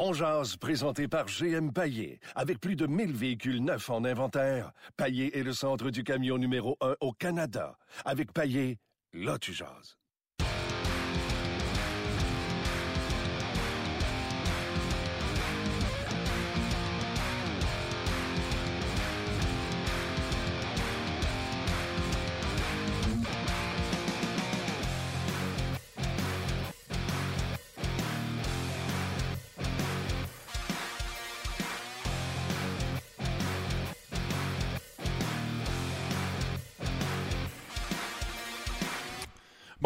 On jase, présenté par GM Paillé. Avec plus de 1000 véhicules neufs en inventaire, Paillé est le centre du camion numéro 1 au Canada. Avec Paillé, là tu.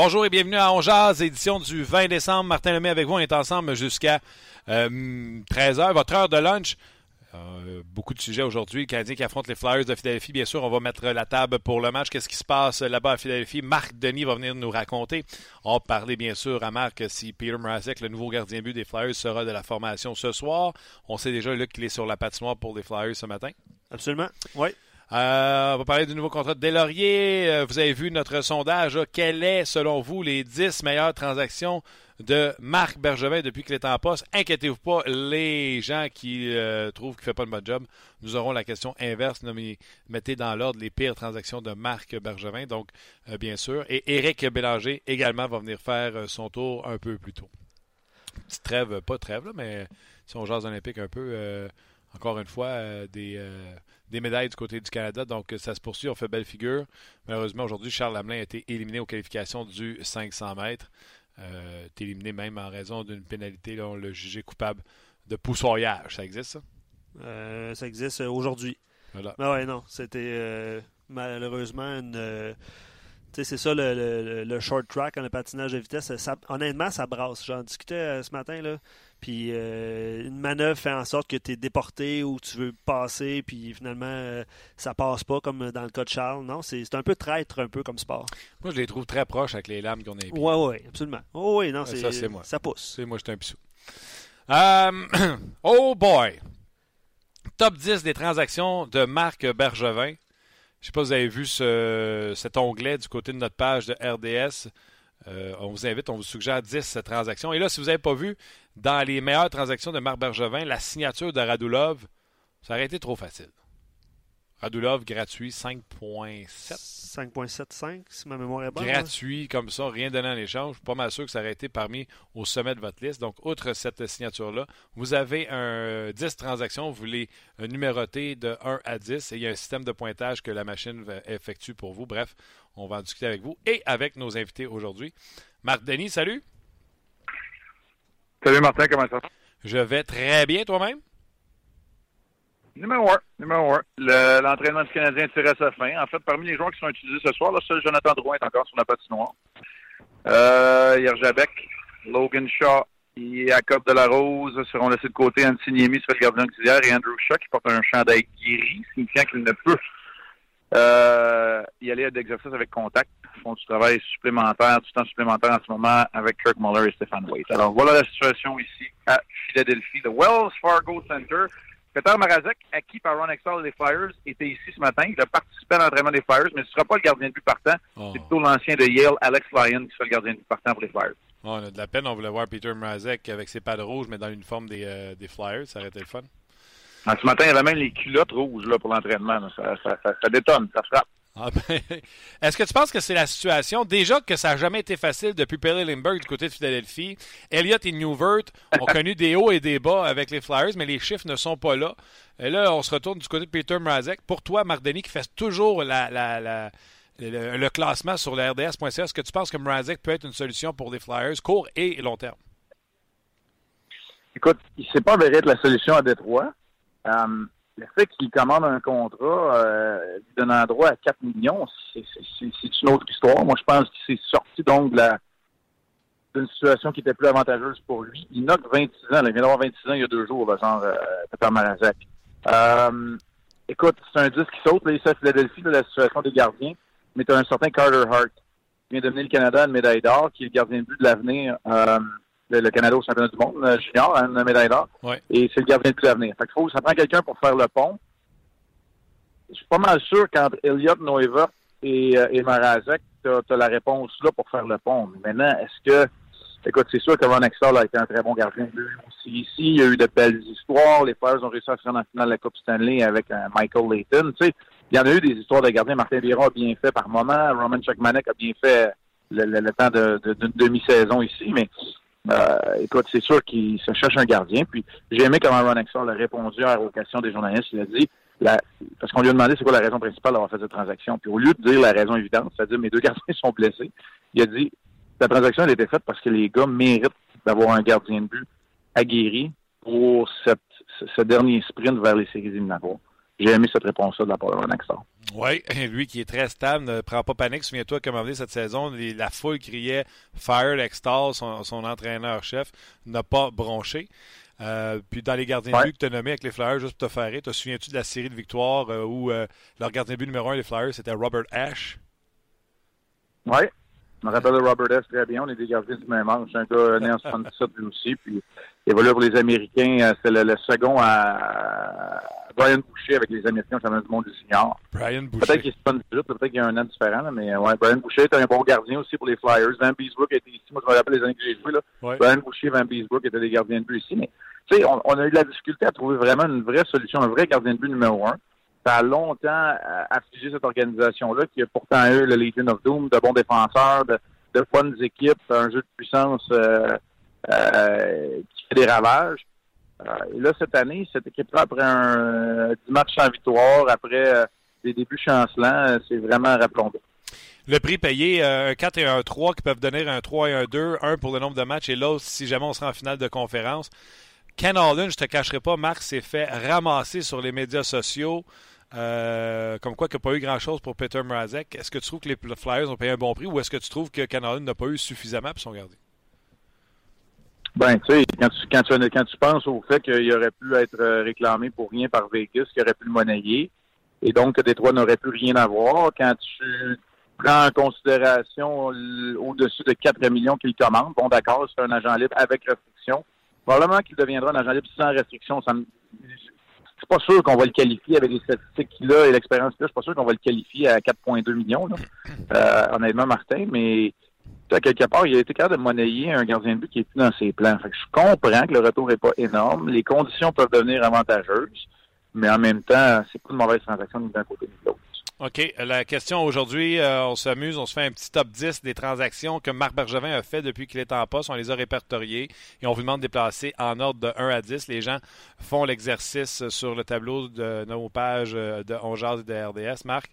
Bonjour et bienvenue à Onjaz, édition du 20 décembre. Martin Lemay avec vous. On est ensemble jusqu'à 13h, votre heure de lunch. Euh, beaucoup de sujets aujourd'hui. Le Canadien qui affronte les Flyers de Philadelphie. Bien sûr, on va mettre la table pour le match. Qu'est-ce qui se passe là-bas à Philadelphie? Marc Denis va venir nous raconter. On va parler bien sûr à Marc si Peter Mrazek, le nouveau gardien but des Flyers, sera de la formation ce soir. On sait déjà qu'il est sur la patinoire pour les Flyers ce matin. Absolument. Oui. Euh, on va parler du nouveau contrat de Delaurier. Euh, vous avez vu notre sondage. Quelles est, selon vous, les 10 meilleures transactions de Marc Bergevin depuis qu'il est en poste? Inquiétez-vous pas, les gens qui euh, trouvent qu'il ne fait pas le bon job, nous aurons la question inverse. mettez dans l'ordre les pires transactions de Marc Bergevin, donc bien sûr. Et Éric Bélanger également va venir faire son tour un peu plus tôt. Petite trêve, pas trêve, là, mais si on jase olympique un peu, encore une fois, des des médailles du côté du Canada. Donc, ça se poursuit. On fait belle figure. Malheureusement, aujourd'hui, Charles Lamelin a été éliminé aux qualifications du 500 mètres. Euh, éliminé même en raison d'une pénalité. Là, on l'a jugé coupable de poussoyage. Ça existe, ça? Euh, ça existe euh, aujourd'hui. Voilà. Ah ouais, non. C'était euh, malheureusement une c'est ça le, short track, le patinage de vitesse. honnêtement, ça brasse. J'en discutais euh, ce matin. Là, puis euh, une manœuvre fait en sorte que tu es déporté ou tu veux passer, puis finalement, euh, ça passe pas comme dans le cas de Charles. Non, c'est un peu traître, un peu comme sport. Moi, je les trouve très proches avec les lames qu'on a Oui, oui, absolument. Oh, oui, non, ça, c'est moi. Ça pousse. C'est moi, je suis un pissou. oh boy! Top 10 des transactions de Marc Bergevin. Je ne sais pas si vous avez vu cet onglet du côté de notre page de RDS. Euh, on vous invite, on vous suggère 10 transactions. Et là, si vous n'avez pas vu, dans les meilleures transactions de Marc Bergevin, la signature de Radulov, ça aurait été trop facile. Radulov gratuit 5.7. 5.75 si ma mémoire est bonne. Gratuit comme ça, rien donné en échange. Je suis pas mal sûr que ça aurait été parmi au sommet de votre liste. Donc, outre cette signature-là, vous avez un 10 transactions, vous les numérotez de 1 à 10 et il y a un système de pointage que la machine effectue pour vous. Bref, on va en discuter avec vous et avec nos invités aujourd'hui. Marc Denis, salut. Salut Martin, comment ça va? Je vais très bien toi-même? Numéro un. Numéro un. L'entraînement du Canadien tire à sa fin. En fait, parmi les joueurs qui sont utilisés ce soir, le seul Jonathan Drouin est encore sur la patinoire. Euh, Yerjabek, Logan Shaw et Jacob Delarose seront laissés de côté. Antiniemi sera le gardien auxiliaire et Andrew Shaw qui porte un chandail gris, signifiant qu'il ne peut euh, y aller à d'exercices avec contact. Ils font du travail supplémentaire, du temps supplémentaire en ce moment avec Kirk Muller et Stéphane Waite. Alors voilà la situation ici à Philadelphie. Le Wells Fargo Center Peter Marazek, acquis par Ron Extall des Flyers, était ici ce matin. Il a participé à l'entraînement des Flyers, mais ce ne sera pas le gardien de but partant. Oh. C'est plutôt l'ancien de Yale, Alex Lyon, qui sera le gardien de but partant pour les Flyers. Oh, on a de la peine. On voulait voir Peter Marazek avec ses pads rouges, mais dans l'uniforme des, euh, des Flyers. Ça aurait été le fun. Ah, ce matin, il y avait même les culottes rouges là, pour l'entraînement. Ça, ça, ça, ça, détonne, ça frappe. Ah ben, Est-ce que tu penses que c'est la situation? Déjà que ça n'a jamais été facile depuis Perry Lindbergh du côté de Philadelphie. Elliott et Newvert ont connu des hauts et des bas avec les Flyers, mais les chiffres ne sont pas là. Et là, on se retourne du côté de Peter Mrazek. Pour toi, Marc Denis, qui fait toujours la, le, classement sur le RDS.ca, est-ce que tu penses que Mrazek peut être une solution pour les Flyers, court et long terme? Écoute, s'est pas avéré être la solution à Détroit. Euh, le fait qu'il commande un contrat euh, donnant droit à 4 millions, c'est une autre histoire. Moi, je pense qu'il s'est sorti donc d'une situation qui était plus avantageuse pour lui. Il n'a que 26 ans. il vient d'avoir 26 ans il y a deux jours, là, genre euh, Marazak. Euh, écoute, c'est un disque qui saute. Là, ici à Philadelphie, la situation des gardiens. Mais tu as un certain Carter Hart qui vient de mener le Canada une médaille d'or, qui est le gardien de but de l'avenir. Euh, le, Canada au championnat du monde euh, junior, hein, une médaille d'or. Et c'est le gardien de l'avenir. Fait faut, ça prend quelqu'un pour faire le pont. Je suis pas mal sûr qu'entre Elliott, Noeva et, euh, et Marazek, tu as, la réponse là pour faire le pont. Mais maintenant, est-ce que écoute, c'est sûr que Ron Extall a été un très bon gardien de but aussi ici. Il y a eu de belles histoires. Les Flyers ont réussi à faire en finale de la Coupe Stanley avec euh, Michael Layton. Tu sais, il y en a eu des histoires de gardiens. Martin Biron a bien fait par moment. Roman Chuckmanek a bien fait le, temps d'une de, demi-saison ici. Mais euh, écoute, c'est sûr qu'il se cherche un gardien. Puis j'ai aimé comment Ron Extall a répondu aux questions des journalistes. Il a dit parce qu'on lui a demandé c'est quoi la raison principale d'avoir fait cette transaction. Puis au lieu de dire la raison évidente, c'est-à-dire mes deux gardiens sont blessés, il a dit la transaction a été faite parce que les gars méritent d'avoir un gardien de but aguerri pour ce dernier sprint vers les séries éliminatoires. J'ai aimé cette réponse-là de la part de Ron Oui, lui qui est très stable, ne prend pas panique. Souviens-toi, comme on dit cette saison, la foule criait Fire Extall, son, son entraîneur-chef, n'a pas bronché. Euh, puis dans les gardiens de but que tu as nommés avec les Flyers, juste pour te faire rire, te souviens-tu de la série de victoires euh, où euh, leur gardien de but numéro un des Flyers, c'était Robert Ash? Oui, je me rappelle de Robert Ash très bien. On est des gardiens du même âge. Un gars né en 77 lui aussi. Puis il évolue pour les Américains. C'est le, second à Brian Boucher avec les Américains au championnat du monde du senior. Brian Boucher. Peut-être qu'il est 78, peut-être qu'il y a un an différent, mais ouais, Brian Boucher est un bon gardien aussi pour les Flyers. Van Beesbrook était ici. Moi, je me rappelle les années que j'ai joué. Là. Brian Boucher et Van Beesbrook étaient des gardiens de but ici. Mais tu sais, on, a eu de la difficulté à trouver vraiment une vraie solution, un vrai gardien de but numéro un. Ça a longtemps euh, affligé cette organisation-là, qui a pourtant eu le Legion of Doom, de bons défenseurs, de, de bonnes équipes, un jeu de puissance euh, euh, qui fait des ravages. Et là, cette année, cette équipe-là, après un 10 matchs sans victoire, après des débuts chancelants, c'est vraiment rappelons le prix payé, un 4 et un 3 qui peuvent donner un 3 et un 2, un pour le nombre de matchs et l'autre si jamais on sera en finale de conférence. Ken Holland, je te cacherai pas, Marc s'est fait ramasser sur les médias sociaux. Euh, comme quoi qu'il n'y a pas eu grand-chose pour Peter Mrazek. Est-ce que tu trouves que les Flyers ont payé un bon prix ou est-ce que tu trouves que Ken n'a pas eu suffisamment pour son gardien? Ben, tu sais, quand tu, quand, tu, quand tu penses au fait qu'il aurait pu être euh, réclamé pour rien par Vegas, qu'il aurait pu le monnayer, et donc que Détroit n'aurait plus rien à voir, quand tu prends en considération au-dessus de 4 millions qu'il commande, bon d'accord, c'est un agent libre avec restriction, Probablement qu'il deviendra un agent libre sans restriction. Ça me... Je suis pas sûr qu'on va le qualifier avec les statistiques qu'il a et l'expérience qu'il a. Je suis pas sûr qu'on va le qualifier à 4,2 millions. Là. Euh, honnêtement, Martin, mais quelque part, il a été capable de monnayer un gardien de but qui est plus dans ses plans. Je comprends que le retour n'est pas énorme. Les conditions peuvent devenir avantageuses, mais en même temps, c'est pas une mauvaise transaction ni d'un côté ni de l'autre. OK. La question aujourd'hui, euh, on s'amuse, on se fait un petit top 10 des transactions que Marc Bergevin a fait depuis qu'il est en poste. On les a répertoriées et on vous demande de déplacer en ordre de 1 à 10. Les gens font l'exercice sur le tableau de nos pages de Ongeaz et de RDS. Marc,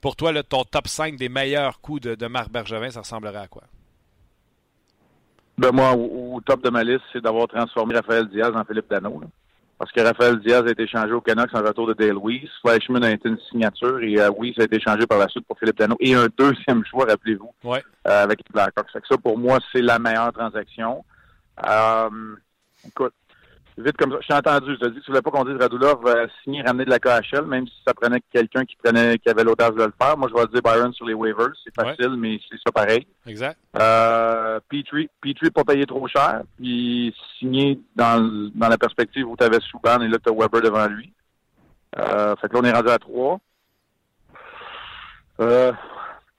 pour toi, ton top 5 des meilleurs coups de, Marc Bergevin, ça ressemblerait à quoi? Ben moi, au, top de ma liste, c'est d'avoir transformé Raphaël Diaz en Philippe Dano parce que Raphaël Diaz a été échangé au Canucks en retour de Dale Weiss. Fleischmann a été une signature et euh, Weiss a été échangé par la suite pour Philippe Dano. Et un deuxième choix, rappelez-vous, ouais. euh, avec les Blackhawks. Ça, pour moi, c'est la meilleure transaction. Euh, écoute, vite comme ça. Je t'ai entendu, je te dis que tu voulais pas qu'on dise Radulov va signer, ramener de la KHL, même si ça prenait quelqu'un qui prenait, qui avait l'audace de le faire. Moi, je vais dire Byron sur les waivers. C'est facile, mais c'est ça pareil. Exact. Euh, Petrie, Petrie pas payé trop cher, puis signer dans, dans la perspective où tu avais Souban et là, tu as Weber devant lui. Euh, fait que là, on est rendu à trois. Euh,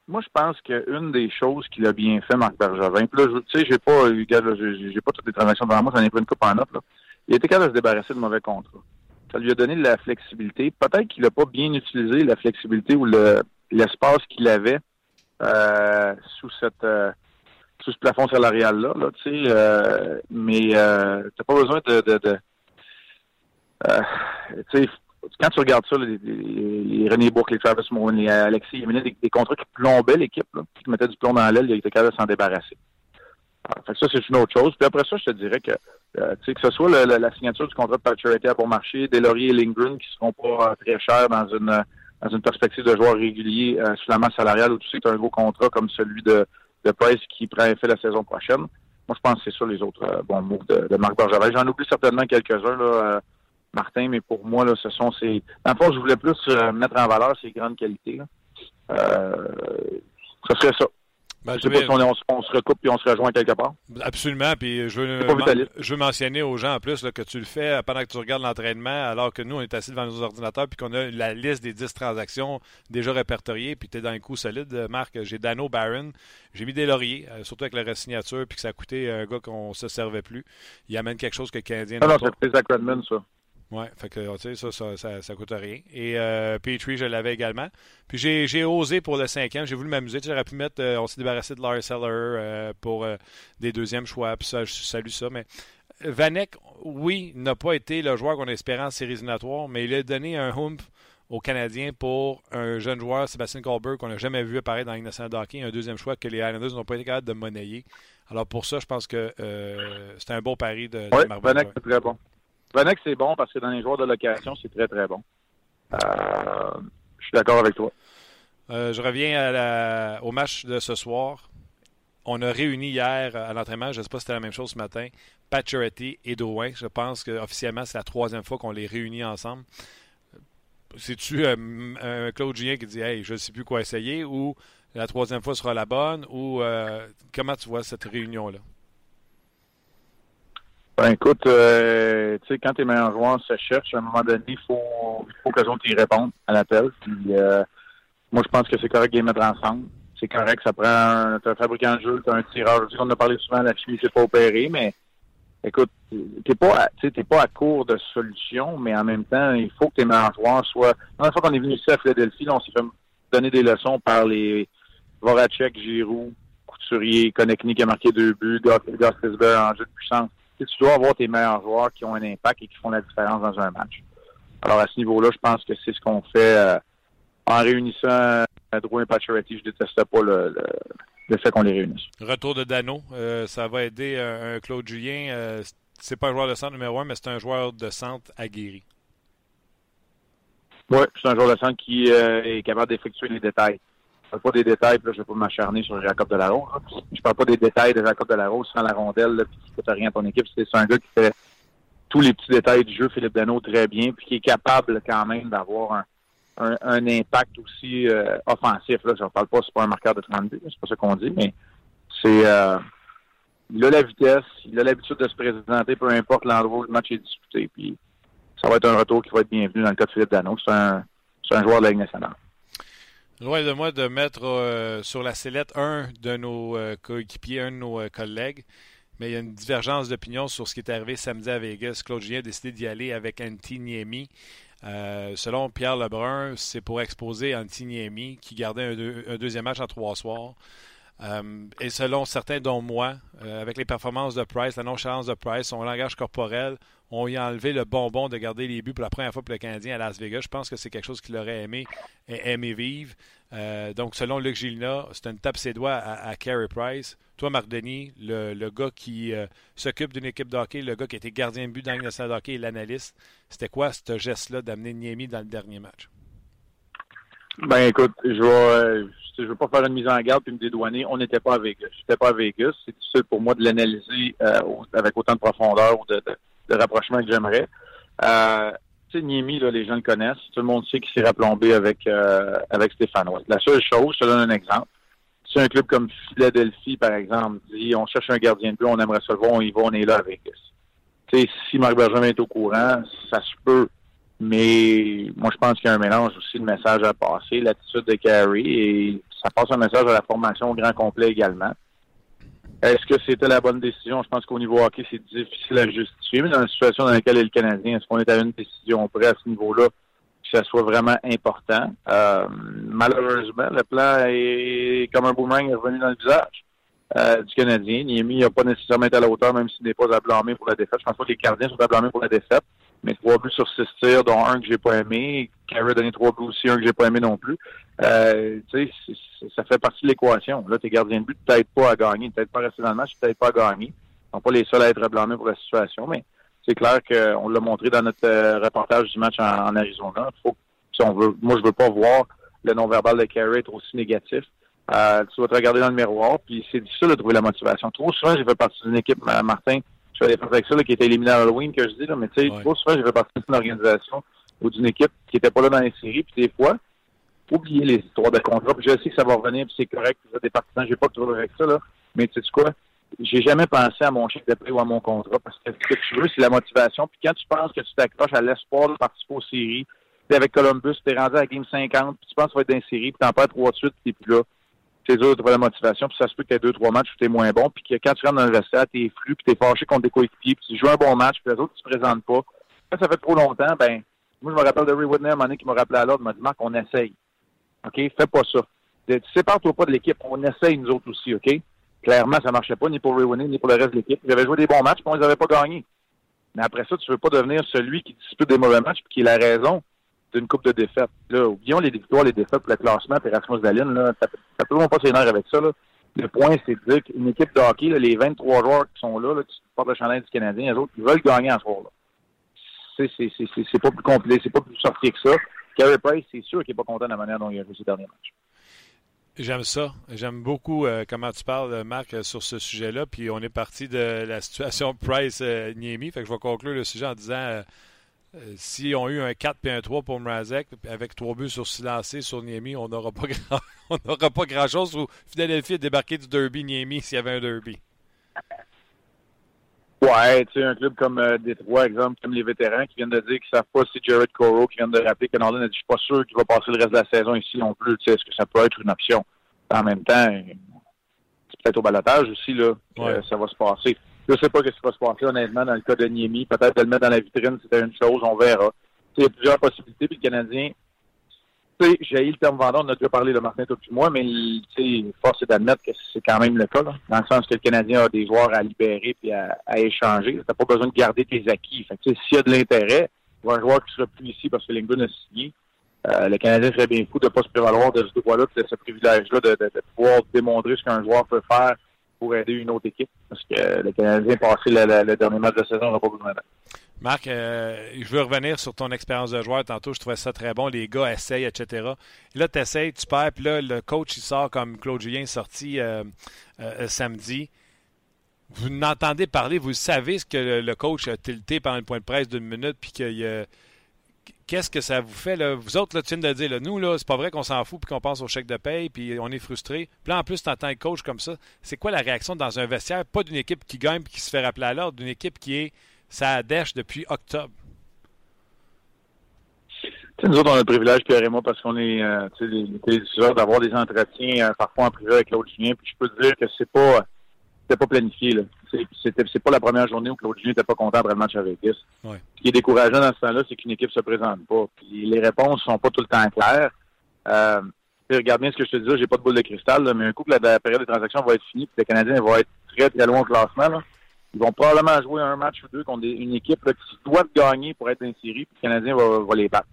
moi, je pense qu'une des choses qu'il a bien fait, Marc Bergevin, puis là, tu sais, j'ai pas, j'ai pas toutes les transactions devant moi, j'en ai pris une coupe en note, là. Il était capable de se débarrasser de mauvais contrats. Ça lui a donné de la flexibilité. Peut-être qu'il n'a pas bien utilisé la flexibilité ou l'espace qu'il avait euh, euh, sous ce plafond salarial là, là tu euh, mais t'as pas besoin de, tu sais, quand tu regardes ça, les, René Bourque, les Travis Moore, les Alexis, il y avait des, contrats qui plombaient l'équipe, qui mettaient du plomb dans l'aile, il était capable de s'en débarrasser. Alors, fait que ça, c'est une autre chose. Puis après ça, je te dirais que euh, que ce soit la signature du contrat de Pacioretty à bon marché, Delory et Lindgren qui seront pas euh, très chers dans une dans une perspective de joueurs réguliers euh, sur la masse salariale où tu sais que un gros contrat comme celui de, de Price qui prend effet la saison prochaine. Moi, je pense que c'est ça les autres bons mots de, de Marc Bergevin. J'en oublie certainement quelques-uns, là, Martin, mais pour moi, là, ce sont ces. En fait, je voulais plus mettre en valeur ces grandes qualités. Là. ce serait ça. Ben, je sais pas si on, se recoupe et on se rejoint quelque part. Absolument. Puis je veux, je veux mentionner aux gens en plus que tu le fais pendant que tu regardes l'entraînement, alors que nous, on est assis devant nos ordinateurs puis qu'on a la liste des 10 transactions déjà répertoriées. Puis tu es dans un coup solide, Marc. J'ai Dano Barron. J'ai mis des lauriers, euh, surtout avec la resignature, puis que ça a coûté un gars qu'on se servait plus. Il amène quelque chose que le Canadien. Ah non, coûté Zach Redmond, ça. Oui, fait que, tu sais, ça, ça, ça, ça, coûte rien. Et euh, Petrie, je l'avais également. Puis j'ai osé pour le cinquième, j'ai voulu m'amuser. J'aurais pu mettre, euh, on s'est débarrassé de Lars Seller euh, pour euh, des deuxièmes choix, puis ça, je salue ça. Mais Vanek, oui, n'a pas été le joueur qu'on espérait en séries éliminatoires, mais il a donné un hump aux Canadiens pour un jeune joueur, Sébastien Colbert, qu'on n'a jamais vu apparaître dans la hockey, un deuxième choix que les Islanders n'ont pas été capables de monnayer. Alors pour ça, je pense que c'est un beau pari de, de Oui, Vanek, très bon. Vanek, c'est bon parce que dans les joueurs de location, c'est très, très bon. Euh, je suis d'accord avec toi. Euh, je reviens au match de ce soir. On a réuni hier à l'entraînement, je ne sais pas si c'était la même chose ce matin, Pacioretty et Drouin. Je pense qu'officiellement, c'est la troisième fois qu'on les réunit ensemble. C'est-tu euh, un Claude Julien qui dit Hey, je ne sais plus quoi essayer ou la troisième fois sera la bonne ou comment tu vois cette réunion-là? Ben, écoute, euh, tu sais, quand tes meilleurs joueurs se cherchent, à un moment donné, il faut, faut que les autres y répondent à l'appel. Puis, euh, moi, je pense que c'est correct de les mettre ensemble. C'est correct, ça prend un, un fabricant de jeu, t'as un tireur. Je sais a parlé souvent, la chimie c'est pas opéré, mais écoute, t'es pas, t'es pas à court de solutions, mais en même temps, il faut que tes meilleurs joueurs soient. La fois qu'on est venu ici à Philadelphie, là, on s'est fait donner des leçons par les Voracek, Giroux, Couturier, Konechny qui a marqué deux buts, Gostisberg en jeu de puissance tu dois avoir tes meilleurs joueurs qui ont un impact et qui font la différence dans un match. Alors à ce niveau-là, je pense que c'est ce qu'on fait euh, en réunissant euh, Drouin et Pacioretty. Je déteste pas le, fait qu'on les réunisse. Retour de Dano, euh, ça va aider un Claude Julien. c'est pas un joueur de centre numéro un, mais c'est un joueur de centre aguerri. Oui, c'est un joueur de centre qui est capable d'effectuer les détails parle pas des détails, puis là, je vais pas m'acharner sur Jacob Delarose. Là. Je parle pas des détails de Jacob Delarose sans la rondelle, là, puis qui coûte rien à ton équipe. C'est un gars qui fait tous les petits détails du jeu, Philippe Dano, très bien, puis qui est capable quand même d'avoir un, impact aussi euh, offensif. Là. Je ne parle pas, c'est pas un marqueur de 32, c'est pas ça qu'on dit, mais c'est euh, il a la vitesse, il a l'habitude de se présenter, peu importe l'endroit où le match est disputé. Puis ça va être un retour qui va être bienvenu dans le cas de Philippe Dano. C'est un, un joueur de la Ligue nationale. Loin de moi de mettre euh, sur la sellette un de nos euh, coéquipiers, un de nos euh, collègues, mais il y a une divergence d'opinion sur ce qui est arrivé samedi à Vegas. Claude Julien a décidé d'y aller avec Antti Niemi. selon Pierre Lebrun, c'est pour exposer Antti Niemi, qui gardait un, deuxième match en trois soirs. Et selon certains, dont moi, avec les performances de Price, la nonchalance de Price, son langage corporel, on y a enlevé le bonbon de garder les buts pour la première fois pour le Canadien à Las Vegas. Je pense que c'est quelque chose qu'il aurait aimé, aimé vivre. Euh, donc, selon Luc Gilna, c'est une tape ses doigts à, Carey Price. Toi, Marc Denis, le, gars qui euh, s'occupe d'une équipe de le gars qui été gardien de but dans le de hockey et l'analyste, c'était quoi ce geste-là d'amener Niemi dans le dernier match? Ben écoute, je vais, euh, veux pas faire une mise en garde puis me dédouaner. On n'était pas à Vegas. J'étais pas à Vegas. C'est difficile pour moi de l'analyser avec autant de profondeur ou de de rapprochement que j'aimerais. Euh, tu sais, Niemi, là, les gens le connaissent. Tout le monde sait qu'il s'est replombé avec, euh, avec Stéphane La seule chose, je te donne un exemple. Si un club comme Philadelphie, par exemple, dit on cherche un gardien de but, on aimerait ça le voir, on y va, on est là avec Tu sais, si Marc Bergevin est au courant, ça se peut. Mais moi, je pense qu'il y a un mélange aussi de message à passer, l'attitude de Carey, et ça passe un message à la formation au grand complet également. Est-ce que c'était la bonne décision? Je pense qu'au niveau hockey, c'est difficile à justifier, mais dans la situation dans laquelle est le Canadien, est-ce qu'on est à une décision près à ce niveau-là que ça soit vraiment important? Euh, malheureusement, le plan est comme un boomerang revenu dans le visage euh, du Canadien. Niemi n'a pas nécessairement été à la hauteur, même s'il n'est pas à blâmer pour la défaite. Je pense pas que les gardiens sont à blâmer pour la défaite mais trois buts sur six tirs, dont un que j'ai pas aimé. Carey a donné trois buts aussi, un que j'ai pas aimé non plus. Euh, tu sais, ça fait partie de l'équation. Là, tes gardiens de but peut-être pas à gagner, peut-être pas rester dans le match, peut-être pas à gagner. Ils sont pas les seuls à être blâmés pour la situation, mais c'est clair qu'on l'a montré dans notre euh, reportage du match en, Arizona. Faut, si on veut, moi, je veux pas voir le non-verbal de Carey être aussi négatif. Euh, tu vas te regarder dans le miroir, puis c'est difficile de trouver la motivation. Trop souvent, j'ai fait partie d'une équipe, Martin, je fais avec ça, là, qui était éliminé à Halloween, que je dis, là, mais tu sais, ouais. trop souvent, j'ai fait partie d'une organisation ou d'une équipe qui n'était pas là dans les séries, puis des fois, oubliez les histoires de contrat. je sais que ça va revenir, puis c'est correct, vous êtes des partisans, j'ai pas de trouble avec ça, là. Mais tu sais quoi? J'ai jamais pensé à mon chèque de paie ou à mon contrat parce que ce que tu veux, c'est la motivation. Puis quand tu penses que tu t'accroches à l'espoir de participer aux séries, es avec Columbus, tu es rendu à Game 50, puis tu penses que tu vas être dans une série, puis t'en perds trois de suite, puis plus là. C'est dur de trouver la motivation, puis ça se peut que tu aies deux, trois matchs où tu es moins bon, puis que quand tu rentres dans le vestiaire, tu es flou, puis tu es fâché contre des coéquipiers, puis tu joues un bon match, puis les autres, tu te présentes pas. Quand ça fait trop longtemps, ben, moi, je me rappelle de Ray Whitney, un qui m'a rappelé à l'ordre, m'a dit, Marc, on essaye. OK? Fais pas ça. Sépare-toi pas de l'équipe. On essaye, nous autres aussi, OK? Clairement, ça marchait pas, ni pour Ray Whitney, ni pour le reste de l'équipe. Ils avaient joué des bons matchs, puis on les avait pas gagnés. Mais après ça, tu veux pas devenir celui qui dispute des mauvais matchs, puis qui est la raison d'une coupe de défaites. Là, oublions les victoires, les défaites le classement, puis Rasmus Dahlin, là, ça, ça peut pas s'énerver avec ça, là. Le point, c'est de dire qu'une équipe de hockey, là, les 23 joueurs qui sont là, qui portent le chandail du Canadien, les autres, ils veulent gagner en soir, là c'est pas plus compliqué, c'est pas plus sorti que ça. Carey Price, c'est sûr qu'il n'est pas content de la manière dont il a joué ses derniers matchs. J'aime ça. J'aime beaucoup euh, comment tu parles, Marc, euh, sur ce sujet-là. Puis on est parti de la situation Price-Niemi. Euh, fait que je vais conclure le sujet en disant si on a eu un 4 et un 3 pour Mrazek, avec trois buts sur silencé sur Niemi, on n'aura pas grand pas grand-chose. Ou Philadelphie a débarqué du derby Niemi s'il y avait un derby. Ouais, tu sais, un club comme euh, Détroit, exemple, comme les vétérans qui viennent de dire qu'ils savent pas si Jared Coro, qui vient de rappeler que Norlin a dit, je suis pas sûr qu'il va passer le reste de la saison ici non plus. Tu sais, est-ce que ça peut être une option? En même temps, c'est peut-être au balotage aussi, là, que ça va se passer. Je sais pas ce qui va se passer, honnêtement, dans le cas de Niemi. Peut-être de le mettre dans la vitrine, c'était une chose, on verra. Il y a plusieurs possibilités, puis le Canadien, j'ai eu le terme vendeur, on a déjà parlé de Martin tout moi, mais force d'admettre que c'est quand même le cas, dans le sens que le Canadien a des joueurs à libérer et à, échanger. Tu n'as pas besoin de garder tes acquis. S'il y a de l'intérêt, un joueur qui sera plus ici parce que Lingman a signé, euh, le Canadien serait bien fou de ne pas se prévaloir de ce droit-là, de ce privilège-là, de, pouvoir démontrer ce qu'un joueur peut faire pour aider une autre équipe. Parce que le Canadien, passé le, dernier match de saison, n'a pas besoin. Marc, euh, je veux revenir sur ton expérience de joueur. Tantôt, je trouvais ça très bon. Les gars essayent, etc. là, tu essayes, tu perds, puis là, le coach, il sort comme Claude Julien est sorti euh, euh, samedi. Vous n'entendez parler, vous savez ce que le, coach a tilté pendant le point de presse d'une minute, puis que qu'est-ce que ça vous fait? Là? Vous autres, là, tu viens de dire, là, nous, là, c'est pas vrai qu'on s'en fout puis qu'on pense au chèque de paye puis on est frustré. Puis là, en plus, tu entends un coach comme ça. C'est quoi la réaction dans un vestiaire? Pas d'une équipe qui gagne puis qui se fait rappeler à l'ordre, d'une équipe qui est ça dèche depuis octobre. nous autres, on a le privilège, Pierre et moi, parce qu'on est euh, les d'avoir des entretiens euh, parfois en privé avec Claude Julien. Puis je peux te dire que c'est pas c'était pas planifié. C'était, c'est pas la première journée où Claude Julien n'était pas content après le match avec Vegas. Ce qui est décourageant dans ce temps-là, c'est qu'une équipe se présente pas. Puis les réponses sont pas tout le temps claires. Euh, regarde bien ce que je te dis, j'ai pas de boule de cristal, mais un coup que la, période de transaction va être finie, puis le Canadien va être très très loin au classement. Là, ils vont probablement jouer un match ou deux contre une équipe qui doit gagner pour être une série, puis le Canadien va, les battre.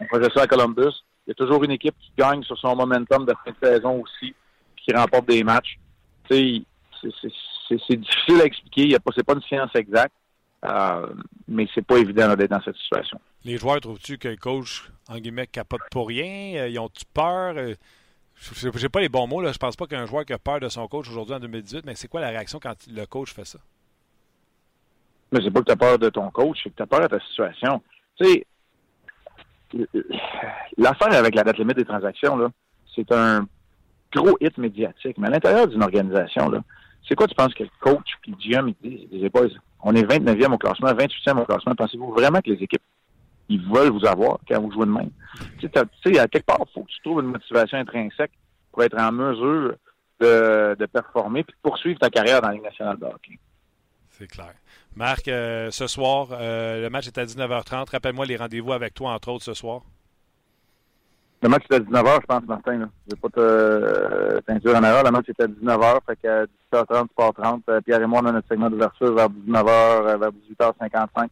On faisait ça à Columbus. Il y a toujours une équipe qui gagne sur son momentum de fin de saison aussi, puis qui remporte des matchs. C'est difficile à expliquer. C'est pas une science exacte, euh, mais c'est pas évident d'être dans cette situation. Les joueurs, trouves-tu que le coach, en guillemets, capote pour rien? Euh, ils ont-tu peur? Euh, j'ai pas les bons mots. Là. Je pense pas qu'un joueur qui a peur de son coach aujourd'hui en 2018, mais c'est quoi la réaction quand le coach fait ça? Mais c'est pas que tu as peur de ton coach, c'est que tu as peur de ta situation. Tu sais, l'affaire avec la date limite des transactions, là, c'est un gros hit médiatique. Mais à l'intérieur d'une organisation, là, c'est quoi tu penses que le coach et GM, disent, on est 29e au classement, 28e au classement. Pensez-vous vraiment que les équipes, ils veulent vous avoir quand vous jouez de même? Tu sais, à quelque part, il faut que tu trouves une motivation intrinsèque pour être en mesure de, de performer et de poursuivre ta carrière dans la Ligue nationale de hockey. C'est clair. Marc, euh, ce soir, euh, le match est à 19h30. Rappelle-moi les rendez-vous avec toi, entre autres, ce soir. Le match est à 19h, je pense, Martin. Je ne vais pas te euh, en erreur. Le match est à 19h. Fait qu'à 17h30, 18h30, Pierre et moi, on a notre segment d'ouverture vers 19h, vers 18h55.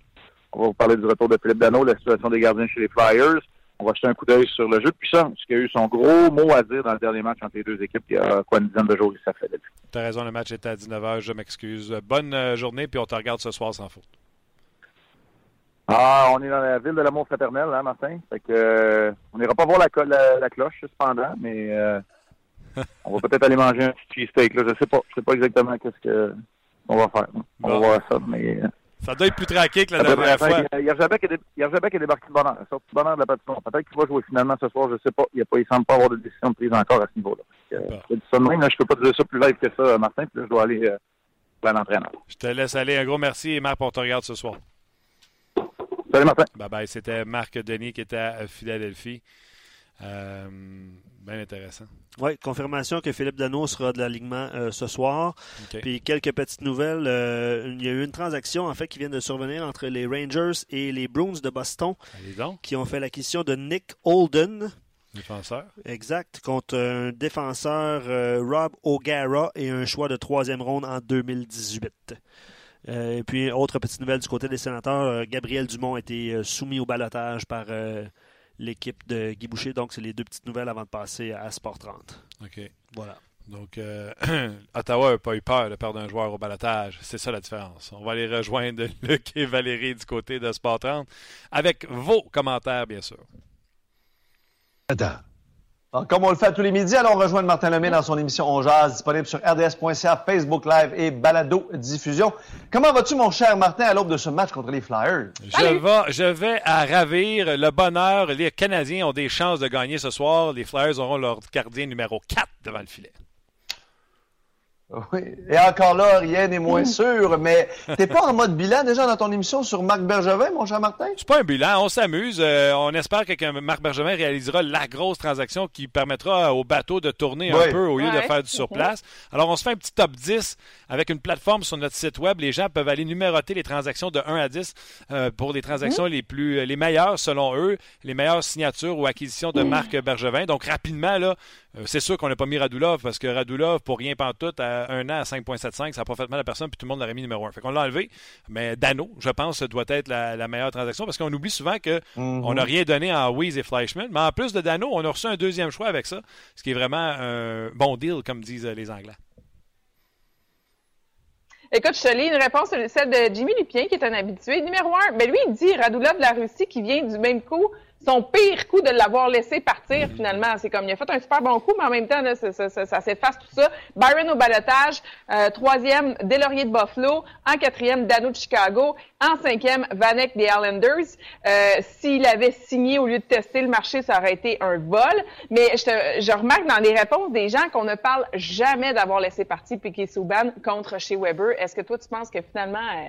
On va vous parler du retour de Philippe Dano, la situation des gardiens chez les Flyers on va jeter un coup d'œil sur le jeu de puissance, qui a eu son gros mot à dire dans le dernier match entre les deux équipes il y a quoi une dizaine de jours ça fait depuis. Tu as raison, le match était à 19h, je m'excuse. Bonne euh, journée, puis on te regarde ce soir sans faute. Ah, on est dans la ville de l'amour fraternel, hein, Martin? Fait que, euh, on n'ira pas voir la, la, cloche, cependant, mais euh, on va peut-être aller manger un petit steak. Là. Je sais pas. Je sais pas exactement qu'est-ce que on va faire. On va voir ça, mais Ça doit être plus tranquille que la dernière fois. Yerzabek est débarqué de bonheur. Il sorti de bonheur de la patinoire. Peut-être qu'il va jouer finalement ce soir, je ne sais pas. Il ne semble pas avoir de décision de prise encore à ce niveau-là. Euh, je ne peux pas dire ça plus live que ça, Martin, puis là, je dois aller euh, vers l'entraîneur. Je te laisse aller. Un gros merci, Marc, pour ton regard ce soir. Salut, Martin. Bye bye. C'était Marc Denis qui était à Philadelphie. Euh, bien intéressant. Oui, confirmation que Philippe Dano sera de l'alignement euh, ce soir. Puis quelques petites nouvelles. Euh, il y a eu une transaction en fait qui vient de survenir entre les Rangers et les Bruins de Boston qui ont fait l'acquisition de Nick Holden. Défenseur. Exact, contre un défenseur Rob O'Gara et un choix de troisième ronde en 2018. Et puis, autre petite nouvelle du côté des sénateurs, Gabriel Dumont a été soumis au balotage par l'équipe de Guy Boucher. Donc, c'est les deux petites nouvelles avant de passer à Sport 30. OK. Voilà. Donc, euh, Ottawa n'a pas eu peur de perdre un joueur au balotage. C'est ça la différence. On va aller rejoindre Luc et Valérie du côté de Sport 30 avec vos commentaires, bien sûr. Comme on le fait tous les midis, allons rejoindre Martin Lemay dans son émission On Jazz, disponible sur rds.ca, Facebook Live et Balado Diffusion. Comment vas-tu, mon cher Martin, à l'aube de ce match contre les Flyers? Je vais, je vais à ravir le bonheur. Les Canadiens ont des chances de gagner ce soir. Les Flyers auront leur gardien numéro 4 devant le filet. Oui, et encore là, rien n'est moins sûr, mais t'es pas en mode bilan déjà dans ton émission sur Marc Bergevin, mon cher Martin? C'est pas un bilan, on s'amuse. Euh, on espère que Marc Bergevin réalisera la grosse transaction qui permettra au bateau de tourner un peu au lieu de faire du surplace. Alors, on se fait un petit top 10 avec une plateforme sur notre site web. Les gens peuvent aller numéroter les transactions de 1 à 10 euh, pour les transactions les plus les meilleures selon eux, les meilleures signatures ou acquisitions de Marc Bergevin. Donc, rapidement, là, euh, c'est sûr qu'on n'a pas mis Radulov parce que Radulov, pour rien pantoute, à un an à 5,75, ça n'a pas fait mal à personne, puis tout le monde l'aurait mis numéro 1. Fait qu'on l'a enlevé. Mais Dano, je pense, doit être la, meilleure transaction parce qu'on oublie souvent qu'on mhm. n'a rien donné en Weiss et Fleischmann. Mais en plus de Dano, on a reçu un deuxième choix avec ça, ce qui est vraiment un bon deal, comme disent les Anglais. Écoute, je te lis une réponse, celle de Jimmy Lupien, qui est un habitué. Numéro un, ben lui, il dit Radulov de la Russie qui vient du même coup son pire coup de l'avoir laissé partir finalement. C'est comme il a fait un super bon coup, mais en même temps, là, ça, ça, ça, s'efface tout ça. Byron au balotage, euh, troisième, Delaurier de Buffalo, en quatrième, Dano de Chicago, en cinquième, Vanek des Islanders. Euh, S'il avait signé au lieu de tester le marché, ça aurait été un vol. Mais je, je remarque dans les réponses des gens qu'on ne parle jamais d'avoir laissé partir Piquet Souban contre chez Weber. Est-ce que toi, tu penses que finalement... Euh,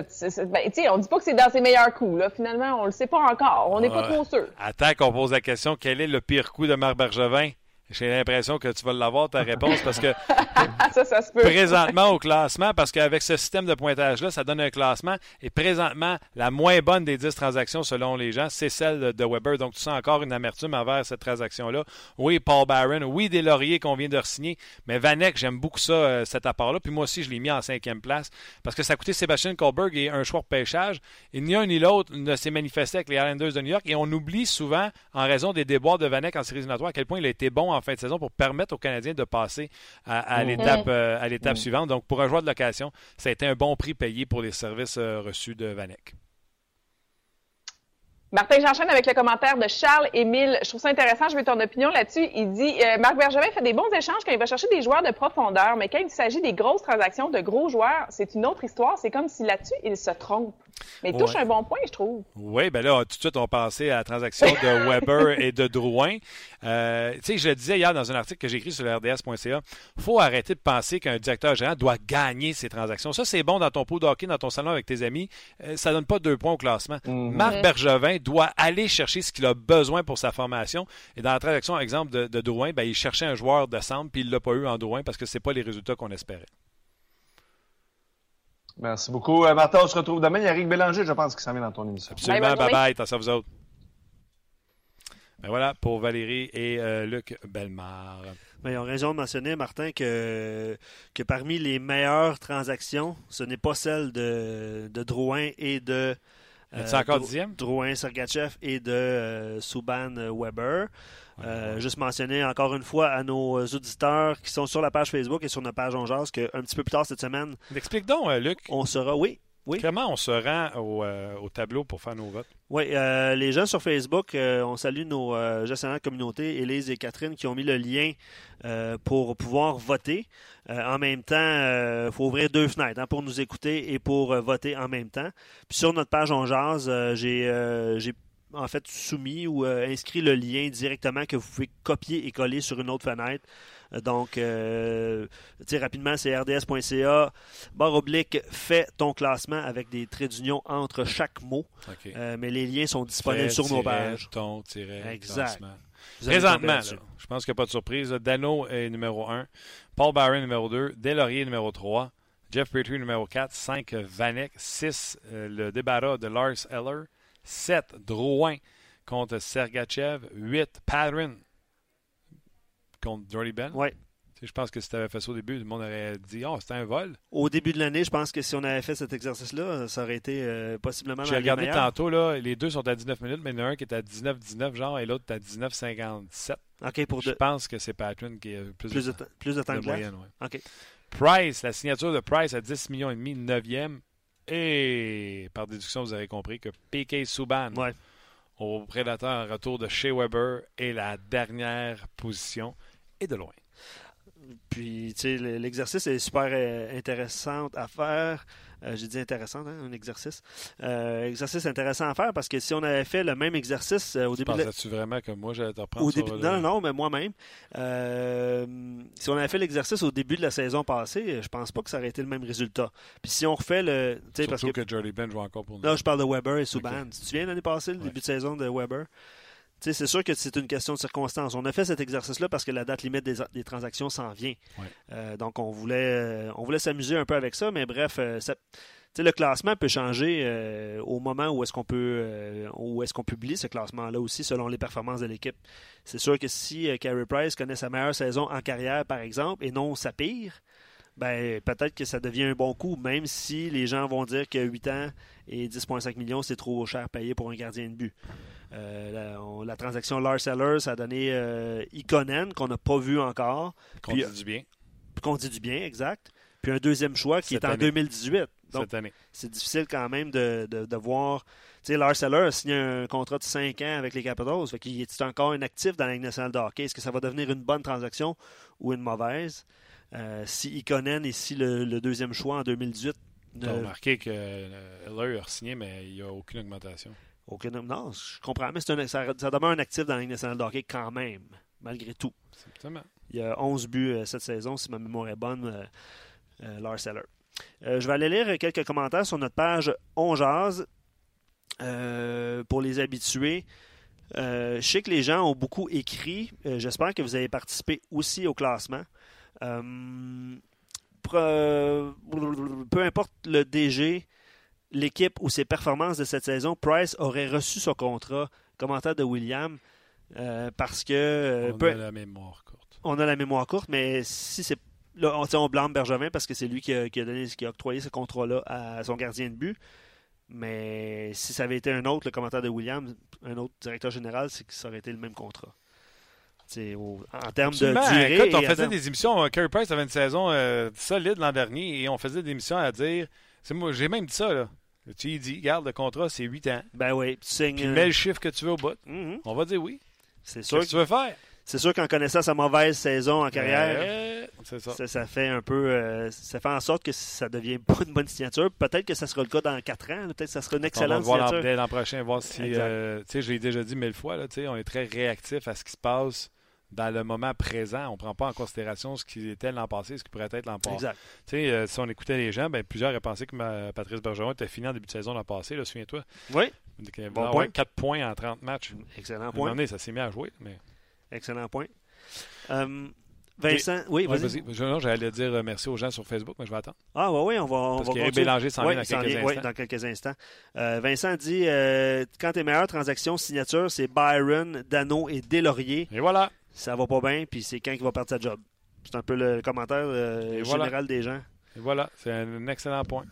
ben, on dit pas que c'est dans ses meilleurs coups. Là. Finalement, on le sait pas encore. On n'est pas trop sûr. Attends qu'on pose la question quel est le pire coup de Marc Bergevin? J'ai l'impression que tu vas l'avoir, ta réponse, parce que ça, ça se peut. présentement au classement, parce qu'avec ce système de pointage-là, ça donne un classement, et présentement, la moins bonne des 10 transactions, selon les gens, c'est celle de Weber. Donc, tu sens encore une amertume envers cette transaction-là. Oui, Paul Barron, oui, des lauriers qu'on vient de signer, mais Vanek, j'aime beaucoup ça, euh, cet apport-là. Puis moi aussi, je l'ai mis en cinquième place, parce que ça a coûté Sébastien Kohlberg et un choix de pêchage. Et ni un ni l'autre ne s'est manifesté avec les Islanders de New York, et on oublie souvent, en raison des déboires de Vanek en séries éliminatoires, à quel point il a été bon en fin de saison pour permettre aux Canadiens de passer à, mhm. l'étape euh, à l'étape suivante. Donc, pour un joueur de location, ça a été un bon prix payé pour les services euh, reçus de Vanek. Martin, j'enchaîne avec le commentaire de Charles-Émile. Je trouve ça intéressant, je veux ton opinion là-dessus. Il dit euh, Marc Bergevin fait des bons échanges quand il va chercher des joueurs de profondeur, mais quand il s'agit des grosses transactions de gros joueurs, c'est une autre histoire. C'est comme si là-dessus, il se trompe. Mais il touche un bon point, je trouve. Oui, bien là, tout de suite, on pensait à la transaction de Weber et de Drouin. Euh, tu sais, je le disais hier dans un article que j'ai écrit sur le rds.ca, il faut arrêter de penser qu'un directeur général doit gagner ses transactions. Ça, c'est bon dans ton pot d'hockey, dans ton salon avec tes amis. Euh, ça donne pas deux points au classement. Mhm. Marc Bergevin doit aller chercher ce qu'il a besoin pour sa formation. Et dans la transaction, exemple de, de Drouin, ben, il cherchait un joueur de centre, puis il l'a pas eu en Drouin parce que c'est pas les résultats qu'on espérait. Merci beaucoup. Euh, Martin, on se retrouve demain. Il y a Eric Bélanger, je pense, qui s'en vient dans ton émission. Absolument. Bye bye. T'as ça vous autres. Ben voilà pour Valérie et euh, Luc Belmar. Ben, ils ont raison de mentionner, Martin, que, que parmi les meilleures transactions, ce n'est pas celle de, de Drouin et de. Euh, encore dixième? Drouin Sergachev et de euh, Souban Weber. Euh, juste mentionner encore une fois à nos auditeurs qui sont sur la page Facebook et sur notre page On qu'un petit peu plus tard cette semaine. Explique donc, euh, Luc. On sera, oui, Oui. Comment on se rend au, euh, au tableau pour faire nos votes? Oui, euh, les gens sur Facebook, euh, on salue nos euh, gestionnaires de communauté, Élise et Catherine, qui ont mis le lien euh, pour pouvoir voter. Euh, en même temps, il faut ouvrir deux fenêtres hein, pour nous écouter et pour euh, voter en même temps. Puis sur notre page On euh, euh, j'ai en fait soumis ou euh, inscrit le lien directement que vous pouvez copier et coller sur une autre fenêtre. Euh, Donc, euh, rapidement, c'est rds.ca, barre oblique, fais ton classement avec des traits d'union entre chaque mot. Euh, mais les liens sont disponibles sur nos pages. Ton, tiret, Exact. Présentement, là, je pense qu'il n'y a pas de surprise. Dano est numéro 1, Paul Barron numéro 2, Delaurier numéro 3, Jeff Petrie numéro 4, 5 Vanek, 6 euh, le débarras de Lars Eller, 7 Drouin contre Sergachev, 8 Padrin contre Jordy Ben. Tu sais, Je pense que si tu avais fait ça au début, le monde aurait dit Oh, c'était un vol. Au début de l'année, je pense que si on avait fait cet exercice-là, ça aurait été euh, possiblement J'ai regardé tantôt, là, les deux sont à 19 minutes, mais il y en a un qui est à 19-19, genre, et l'autre est à 19-57. OK, pour Je pense que c'est Patron qui a plus, plus, de, de, temps- plus de temps de de glace. moyenne. ouais. OK. Price, la signature de Price à 10 millions et demi, 9e. Et par déduction, vous avez compris que P.K. Subban Ouais. au prédateur en retour de Shea Weber est la dernière position et de loin. Puis, tu sais, le- l'exercice est super euh, intéressant à faire. Euh, J'ai dit intéressant, hein, un exercice. Euh, exercice intéressant à faire parce que si on avait fait le même exercice euh, au début de la- Pensais-tu vraiment que moi, j'allais te reprendre Au début, le- non, non, mais moi-même. Si on avait fait l'exercice au début de la saison passée, je pense pas que ça aurait été le même résultat. Puis si on refait le. Tu sais, parce Surtout que. que, Jordy Ben joue encore pour nous. Là, je parle de Weber et Subban. Tu te souviens l'année passée, le Ouais. début de saison de Weber? C'est sûr que c'est une question de circonstance. On a fait cet exercice-là parce que la date limite des, des transactions s'en vient. Ouais. Euh, donc, on voulait, euh, on voulait s'amuser un peu avec ça, mais bref, euh, ça- le classement peut changer au moment où est-ce qu'on peut, où est-ce qu'on publie ce classement-là aussi, selon les performances de l'équipe. C'est sûr que si Carey Price connaît sa meilleure saison en carrière, par exemple, et non sa pire, ben peut-être que ça devient un bon coup, même si les gens vont dire que 8 ans et 10,5 millions, c'est trop cher payé pour un gardien de but. Euh, la, on- la transaction Lars Eller, ça a donné euh, Ikonen, qu'on n'a pas vu encore, Qu'on dit du bien qu'on dit du bien, exact. Puis un deuxième choix qui Cette est en année. 2018. Donc, cette année. c'est difficile quand même de, de, de voir. Tu sais, Lars Eller a signé un contrat de 5 ans avec les Capitals. Fait qu'il est encore un actif dans la Ligue nationale de hockey. Est-ce que ça va devenir une bonne transaction ou une mauvaise? Euh, si Ikonen est si le, le deuxième choix en 2018, Tu as remarqué que euh, Eller a signé, mais il n'y a aucune augmentation. Non, je comprends, mais un, ça, ça demeure un actif dans la Ligue nationale de hockey quand même, malgré tout. Simplement. Il y a 11 buts euh, cette saison, si ma mémoire est bonne, euh, euh, Lars Eller. Euh, je vais aller lire quelques commentaires sur notre page On Jazz pour les habitués. Je sais que les gens ont beaucoup écrit. J'espère que vous avez participé aussi au classement. Peu importe le DG, l'équipe ou ses performances de cette saison, Price aurait reçu son contrat. Commentaire de William. euh, parce que euh, On peu- a la mémoire courte. on a la mémoire courte, mais si c'est. Là, on, on blâme Bergevin parce que c'est lui qui a, qui a donné, qui a octroyé ce contrat-là à son gardien de but. Mais si ça avait été un autre, le commentaire de William, un autre directeur général, c'est que ça aurait été le même contrat. Au- en termes de durée. Écoute, on faisait des émissions. euh, Carey Price avait une saison euh, solide l'an dernier et on faisait des émissions à dire. C'est moi, j'ai même dit ça, là. Tu y dis, garde, le contrat, c'est 8 ans. Ben oui, tu signes. Puis euh, mets le chiffre que tu veux au bout. mhm. On va dire oui. C'est Qu'est-ce sûr, que tu veux faire? c'est sûr qu'en connaissant sa mauvaise saison en carrière, Euh, ça. ça, ça fait un peu. euh, ça fait en sorte que ça devient pas une bonne signature. Peut-être que ça sera le cas dans 4 ans. Peut-être que ça sera une On va excellente voir l'an- signature. dès l'an prochain, voir si. Euh, tu sais, je l'ai déjà dit mille fois, là, tu sais, on est très réactif à ce qui se passe dans le moment présent. On ne prend pas en considération ce qui était l'an passé, ce qui pourrait être l'an passé. Exact. Euh, si on écoutait les gens, ben, plusieurs auraient pensé que ma- Patrice Bergeron était fini en début de saison l'an passé, souviens-toi. Oui, Bon avait point. 4 points en 30 matchs. excellent point. donné, ça s'est mis à jouer. Mais... Excellent point. Euh, Vincent, oui, vas-y. J'allais dire euh, merci aux gens sur Facebook, mais je vais attendre. ah, oui, oui, on va. On Parce va continuer. Bélanger s'en vient dans quelques vient, oui, instants. dans quelques instants. Euh, Vincent dit euh, quand tes meilleures transactions signature, c'est Byron, Dano et Delaurier, Et voilà. Ça va pas bien, puis c'est quand il va perdre sa job. C'est un peu le commentaire euh, voilà. général des gens. Et voilà. C'est un excellent point.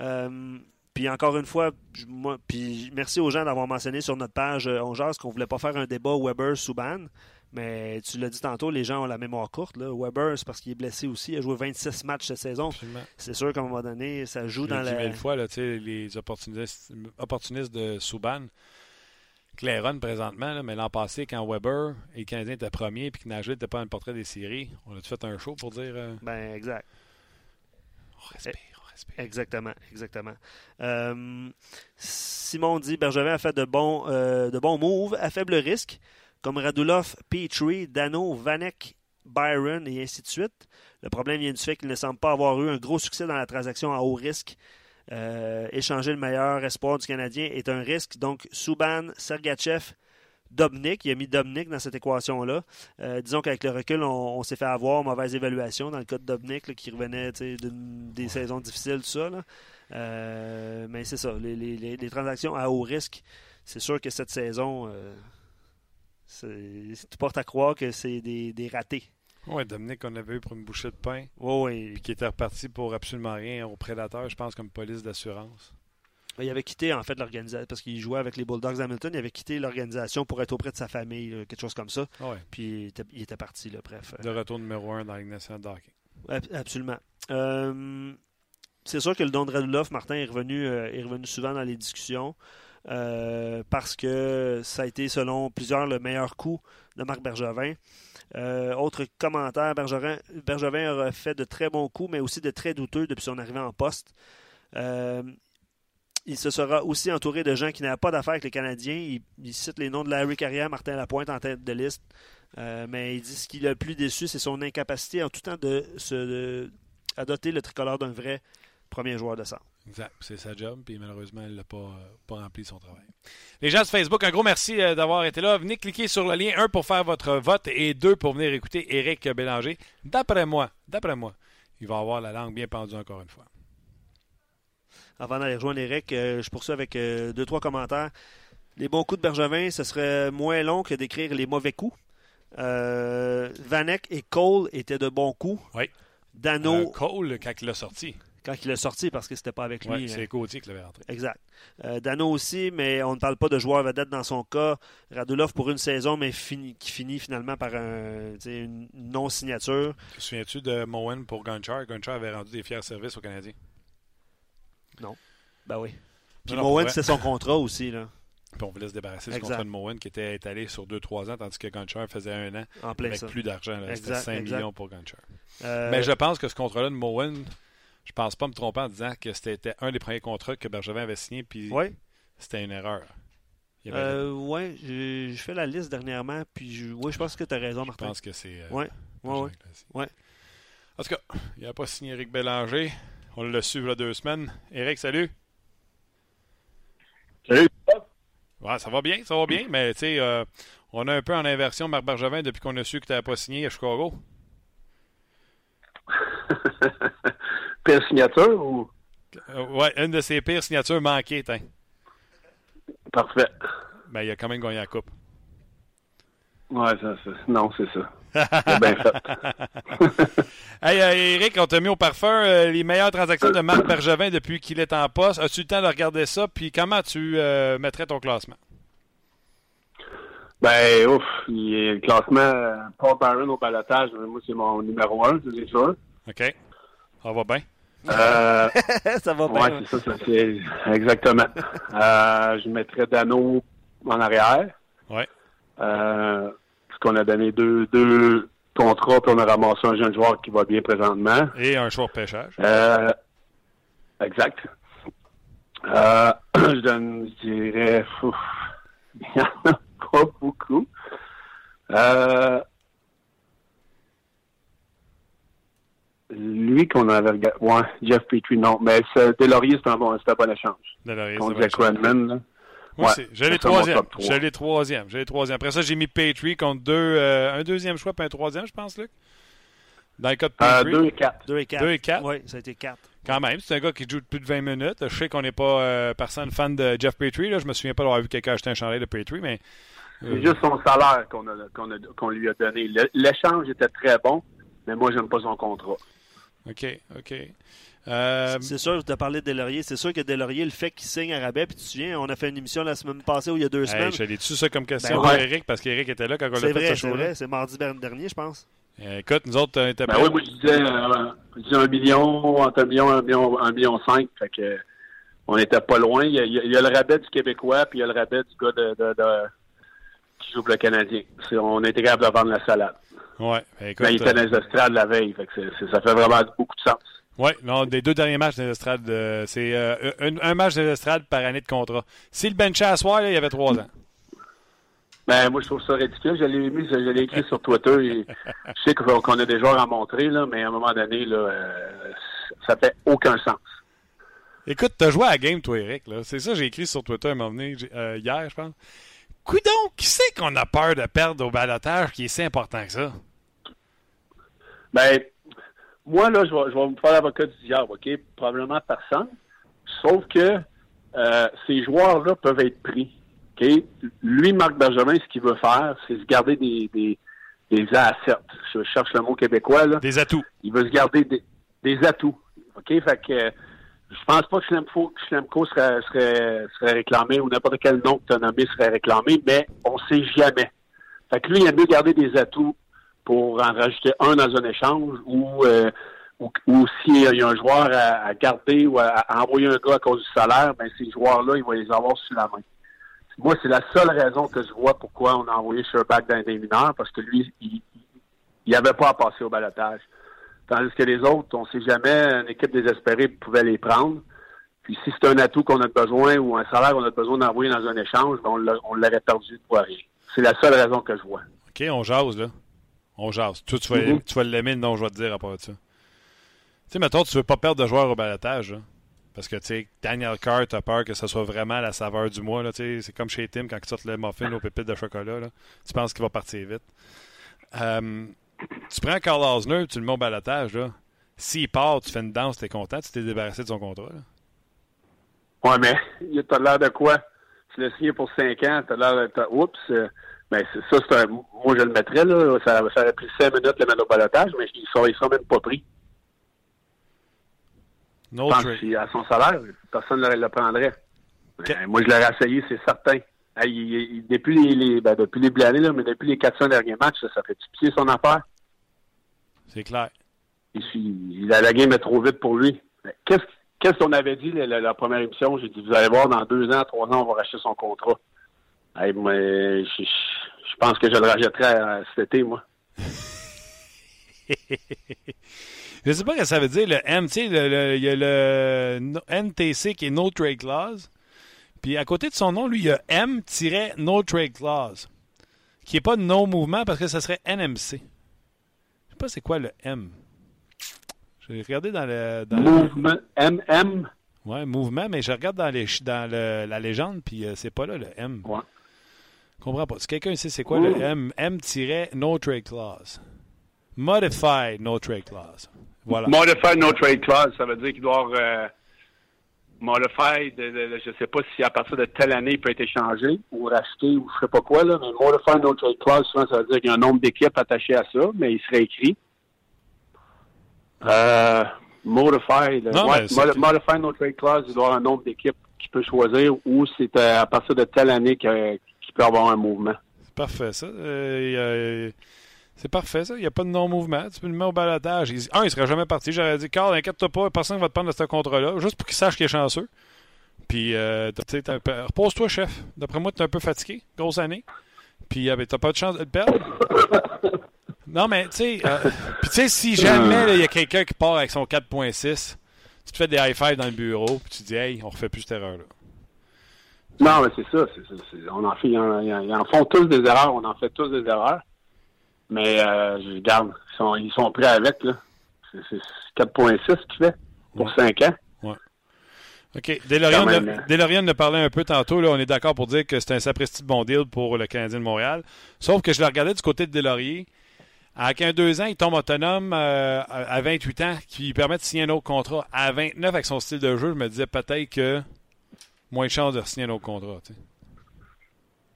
Euh, puis encore une fois, moi, puis merci aux gens d'avoir mentionné sur notre page euh, On Jase qu'on voulait pas faire un débat Weber-Souban Mais tu l'as dit tantôt, les gens ont la mémoire courte. Là. Weber, c'est parce qu'il est blessé aussi. Il a joué 26 matchs cette saison. C'est sûr qu'à un moment donné, ça joue dans la. mille fois, là, les opportunistes, opportunistes de Souban. Clairon présentement, mais l'an passé, quand Weber et le Canadien étaient premiers puis que Nagel n'était pas un portrait des séries, on a fait un show pour dire. Euh, ben, exact. On respire, on respire. Exactement, exactement. Euh, Simon dit Bergevin a fait de bons, euh, de bons moves à faible risque comme Radulov, Petrie, Dano, Vanek, Byron et ainsi de suite. Le problème vient du fait qu'il ne semble pas avoir eu un gros succès dans la transaction à haut risque. Euh, échanger le meilleur espoir du Canadien est un risque. Donc, Subban, Sergachev, Dobnik, il a mis Dobnik dans cette équation-là. Euh, disons qu'avec le recul, on, s'est fait avoir mauvaise évaluation dans le cas de Dobnik, qui revenait des saisons difficiles, tout ça. Euh, mais c'est ça, les, transactions à haut risque, c'est sûr que cette saison, tu portes à croire que c'est des, ratés. Oui, Dominique, on avait eu pour une bouchée de pain. Oui, Puis qui était reparti pour absolument rien au prédateur, je pense, comme police d'assurance. Il avait quitté, en fait, l'organisation, parce qu'il jouait avec les Bulldogs Hamilton, il avait quitté l'organisation pour être auprès de sa famille, quelque chose comme ça. Puis il était, parti, là, bref. De retour numéro un dans la Ligue nationale de Absolument. Euh, c'est sûr que le don de Radulov, Martin, est revenu, euh, est revenu souvent dans les discussions. Euh, parce que ça a été, selon plusieurs, le meilleur coup de Marc Bergevin. Euh, autre commentaire, Bergevin, Bergevin aura fait de très bons coups, mais aussi de très douteux depuis son arrivée en poste. Euh, il se sera aussi entouré de gens qui n'avaient pas d'affaires avec les Canadiens. Il, cite les noms de Larry Carrière, Martin Lapointe en tête de liste. mais il dit ce qui l'a le plus déçu, c'est son incapacité en tout temps de se doter le tricolore d'un vrai premier joueur de centre. Exact. C'est sa job, puis malheureusement, elle n'a pas, euh, pas rempli son travail. Les gens de Facebook, un gros merci euh, d'avoir été là. Venez cliquer sur le lien, un pour faire votre vote et deux pour venir écouter Éric Bélanger. D'après moi, d'après moi, il va avoir la langue bien pendue encore une fois. Avant d'aller rejoindre Éric, euh, je poursuis avec deux, trois commentaires. Les bons coups de Bergevin, ce serait moins long que d'écrire les mauvais coups. Vanek et Cole étaient de bons coups. Oui. Dano. Cole, quand il l'a sorti quand il est sorti parce que c'était pas avec lui. c'est Gauthier qui l'avait rentré. Exact. Euh, Dano aussi, mais on ne parle pas de joueur vedette dans son cas. Radulov pour une saison, mais qui finit finalement par une non-signature. Te souviens-tu de Moen pour Gunchar? Gunchar avait rendu des fiers services aux Canadiens. Non. Ben oui. Puis Moen, c'est son contrat aussi. Là. Puis on voulait se débarrasser du contrat de Moen qui était étalé sur 2-3 ans, tandis que Gunchar faisait un an en avec plus d'argent. C'était 5 millions pour Gunchar. Euh, mais je pense que ce contrat-là de Moen je pense pas me tromper en disant que c'était un des premiers contrats que Bergevin avait signé, puis c'était une erreur. Euh, oui, j'ai fait la liste dernièrement, puis je, ouais, je pense que tu as raison, Martin. Je pense que c'est. Oui, oui, oui. En tout cas, il n'a pas signé Eric Bélanger. On l'a su il y a deux semaines. Eric, salut. Salut. Ouais, ça va bien, ça va bien, mais tu sais, euh, on a un peu en inversion Marc Bergevin depuis qu'on a su que tu n'avais pas signé à Chicago. pire signature ou? Euh, ouais, une de ses pires signatures manquées, tiens. Parfait. Ben, il a quand même gagné la coupe. Ouais, ça, ça. non, c'est ça. C'est bien fait. hey, euh, Eric, on t'a mis au parfum euh, les meilleures transactions de Marc Bergevin depuis qu'il est en poste. As-tu le temps de regarder ça? Puis comment tu mettrais ton classement? Ben, ouf, il est le classement Paul Barron au balotage. Moi, c'est mon numéro un, c'est sûr. OK. Ça va bien? Euh, ça va bien. Oui, c'est ça, ça c'est exactement. Euh, je mettrais Dano en arrière. Oui. Euh, parce qu'on a donné deux, deux contrats, puis on a ramassé un jeune joueur qui va bien présentement. Et un choix de pêchage. Euh, exact. Euh, je donne, je dirais, il n'y en a pas beaucoup. Lui qu'on avait regardé. Ouais, Jeff Petrie, non. Mais Delaurier, c'est un bon, un bon échange. Delaurier, Contre Jack Redman. Moi ouais, j'ai les troisièmes. J'ai les troisièmes. J'ai les troisièmes. Après ça, j'ai mis Petrie contre deux, euh, un deuxième choix puis un troisième, je pense, Luc. Dans le cas de euh, Petrie. Euh, deux et quatre. Deux et quatre. Deux et quatre. Oui, ça a été quatre. Quand même, c'est un gars qui joue plus de 20 minutes. Je sais qu'on n'est pas euh, personne fan de Jeff Petrie. Là. Je me souviens pas d'avoir vu quelqu'un acheter un chandail de Petrie, mais. Euh... C'est juste son salaire qu'on qu'on qu'on lui a donné. L'échange était très bon, mais moi, j'aime pas son contrat. OK, OK. Euh, c'est sûr, tu as parlé de Delaurier. C'est sûr que Delaurier, le fait qu'il signe à rabais, puis tu te souviens, on a fait une émission la semaine passée ou il y a deux semaines. J'ai dit ça comme question ben, Eric, parce qu'Eric était là quand on l'a fait vrai, C'est vrai, c'est mardi dernier, je pense. Euh, écoute, nous autres, on était ben oui, moi, je disais, je disais un million, entre un million, un million, un million cinq. Fait que, on n'était pas loin. Il y, a, il y, a, le rabais du Québécois, puis il y a le rabais du gars de, de, de qui joue pour le Canadien. on était capable de vendre la salade. Ouais, ben, écoute, Mais il était dans les estrades la veille. Fait que ça fait vraiment beaucoup de sens. Oui, non, des deux derniers matchs des estrades, euh, c'est euh, un, match des estrades par année de contrat. Si le bench à soir, il y avait trois ans. Ben, moi, je trouve ça ridicule. Je l'ai mis, je l'ai écrit sur Twitter. je sais qu'on a des joueurs à montrer, là, mais à un moment donné, là, euh, ça fait aucun sens. Écoute, t'as joué à la game, toi, Eric. C'est ça que j'ai écrit sur Twitter à un moment donné, hier, je pense. Coudon, qui c'est qu'on a peur de perdre au balotage qui est si important que ça? Ben, moi, là, je vais, je vais me faire l'avocat du diable, OK? Probablement personne. Sauf que euh, ces joueurs-là peuvent être pris. OK? Lui, Marc Benjamin, ce qu'il veut faire, c'est se garder des, des, des assets. Je cherche le mot québécois, là. Des atouts. Il veut se garder des, des atouts. OK? Fait que je pense pas que Schlemko serait, serait, serait réclamé ou n'importe quel nom que tu as nommé serait réclamé, mais on sait jamais. Fait que lui, il aime mieux garder des atouts pour en rajouter un dans un échange ou, euh, ou, s'il y a un joueur à, garder ou à, envoyer un gars à cause du salaire, ben ces joueurs-là, il va les avoir sous la main. Moi, c'est la seule raison que je vois pourquoi on a envoyé Sherback dans les mineurs, parce que lui, il n'y avait pas à passer au balotage. Tandis que les autres, on ne sait jamais, une équipe désespérée pouvait les prendre. Puis si c'est un atout qu'on a besoin ou un salaire qu'on a besoin d'envoyer dans un échange, ben on l'aurait perdu pour rien. C'est la seule raison que je vois. OK, on jase, là. On jase. Toi, tu vas, mm-hmm. tu vas l'aimer, non, je vais te dire à part de ça. Tu sais, mettons, tu veux pas perdre de joueurs au balatage, Parce que, tu sais, Daniel Carr, t'as peur que ce soit vraiment la saveur du mois. Tu c'est comme chez Tim quand il sort le muffin aux pépites de chocolat, là. Tu penses qu'il va partir vite. Euh, tu prends Carl Osner, tu le mets au balatage, là. S'il part, tu fais une danse, t'es content, tu t'es débarrassé de son contrat, là. Ouais, mais t'as l'air de quoi? Tu l'as signé pour 5 ans, t'as l'air de... Oups! Ben, ça, c'est un. Moi, je le mettrais, là. Ça, ça aurait pris cinq minutes le balotage, mais il ne sera, même pas pris. No je à son salaire, personne ne le prendrait. Ben, moi, je l'aurais essayé, c'est certain. depuis les, ben, depuis les années, là, mais depuis les 400 derniers matchs, ça, fait pied son affaire. C'est clair. Il, la game est trop vite pour lui. Qu'est-ce qu'est-ce qu'on avait dit la, la, première émission? J'ai dit, vous allez voir, dans deux ans, trois ans, on va racheter son contrat. Hey, moi, je, je, pense que je le rajouterais cet été, moi. je sais pas ce que ça veut dire, le M. Tu sais, il y a le NTC qui est No Trade Clause. Puis à côté de son nom, lui, il y a M-No Trade Clause. Qui n'est pas No Mouvement parce que ça serait NMC. Je sais pas c'est quoi le M. J'ai regardé dans le. Dans mouvement. MM. Ouais, mouvement, mais je regarde dans, les, dans la légende, puis euh, c'est pas là le M. Ouais. Je comprends pas. Si quelqu'un sait c'est quoi le M, M-No Trade Clause. Modified No Trade Clause. Voilà. Modified No Trade Clause, ça veut dire qu'il doit euh, modified, je ne sais pas si à partir de telle année il peut être échangé ou racheté ou je sais pas quoi, là, mais Modified No Trade Clause, souvent ça veut dire qu'il y a un nombre d'équipes attachées à ça, mais il serait écrit. Euh, modified, modified No Trade Clause, il doit avoir un nombre d'équipes qu'il peut choisir ou c'est à partir de telle année que avoir un mouvement. C'est parfait, ça. Euh, c'est parfait, ça. Il n'y a pas de non-mouvement. Tu peux le mettre au balatage. un, il ne serait jamais parti. J'aurais dit, Carl, inquiète-toi pas, personne ne va te prendre de ce contrat-là, juste pour qu'il sache qu'il est chanceux. Puis, euh, repose-toi, chef. D'après moi, tu es un peu fatigué. Grosse année. Puis, euh, ben, tu n'as pas de chance de perdre. non, mais, tu sais, puis, tu sais, si jamais il y a quelqu'un qui part avec son 4.6, tu te fais des high-five dans le bureau, puis tu dis, hey, on refait plus cette erreur-là. Non, mais c'est ça. on en fait, ils en, font tous des erreurs. On en fait tous des erreurs. Mais euh, je garde. Ils sont, ils sont prêts avec. Là. C'est, 4.6 tu fais pour 5 ans. Ouais. OK. Delorian ne parlait un peu tantôt. Là, on est d'accord pour dire que c'est un sapristi de bon deal pour le Canadien de Montréal. Sauf que je le regardais du côté de Delaurier. À 15 deux ans, il tombe autonome euh, à 28 ans, qui lui permet de signer un autre contrat. À 29, avec son style de jeu, je me disais peut-être que moins de chances de signer un autre contrat.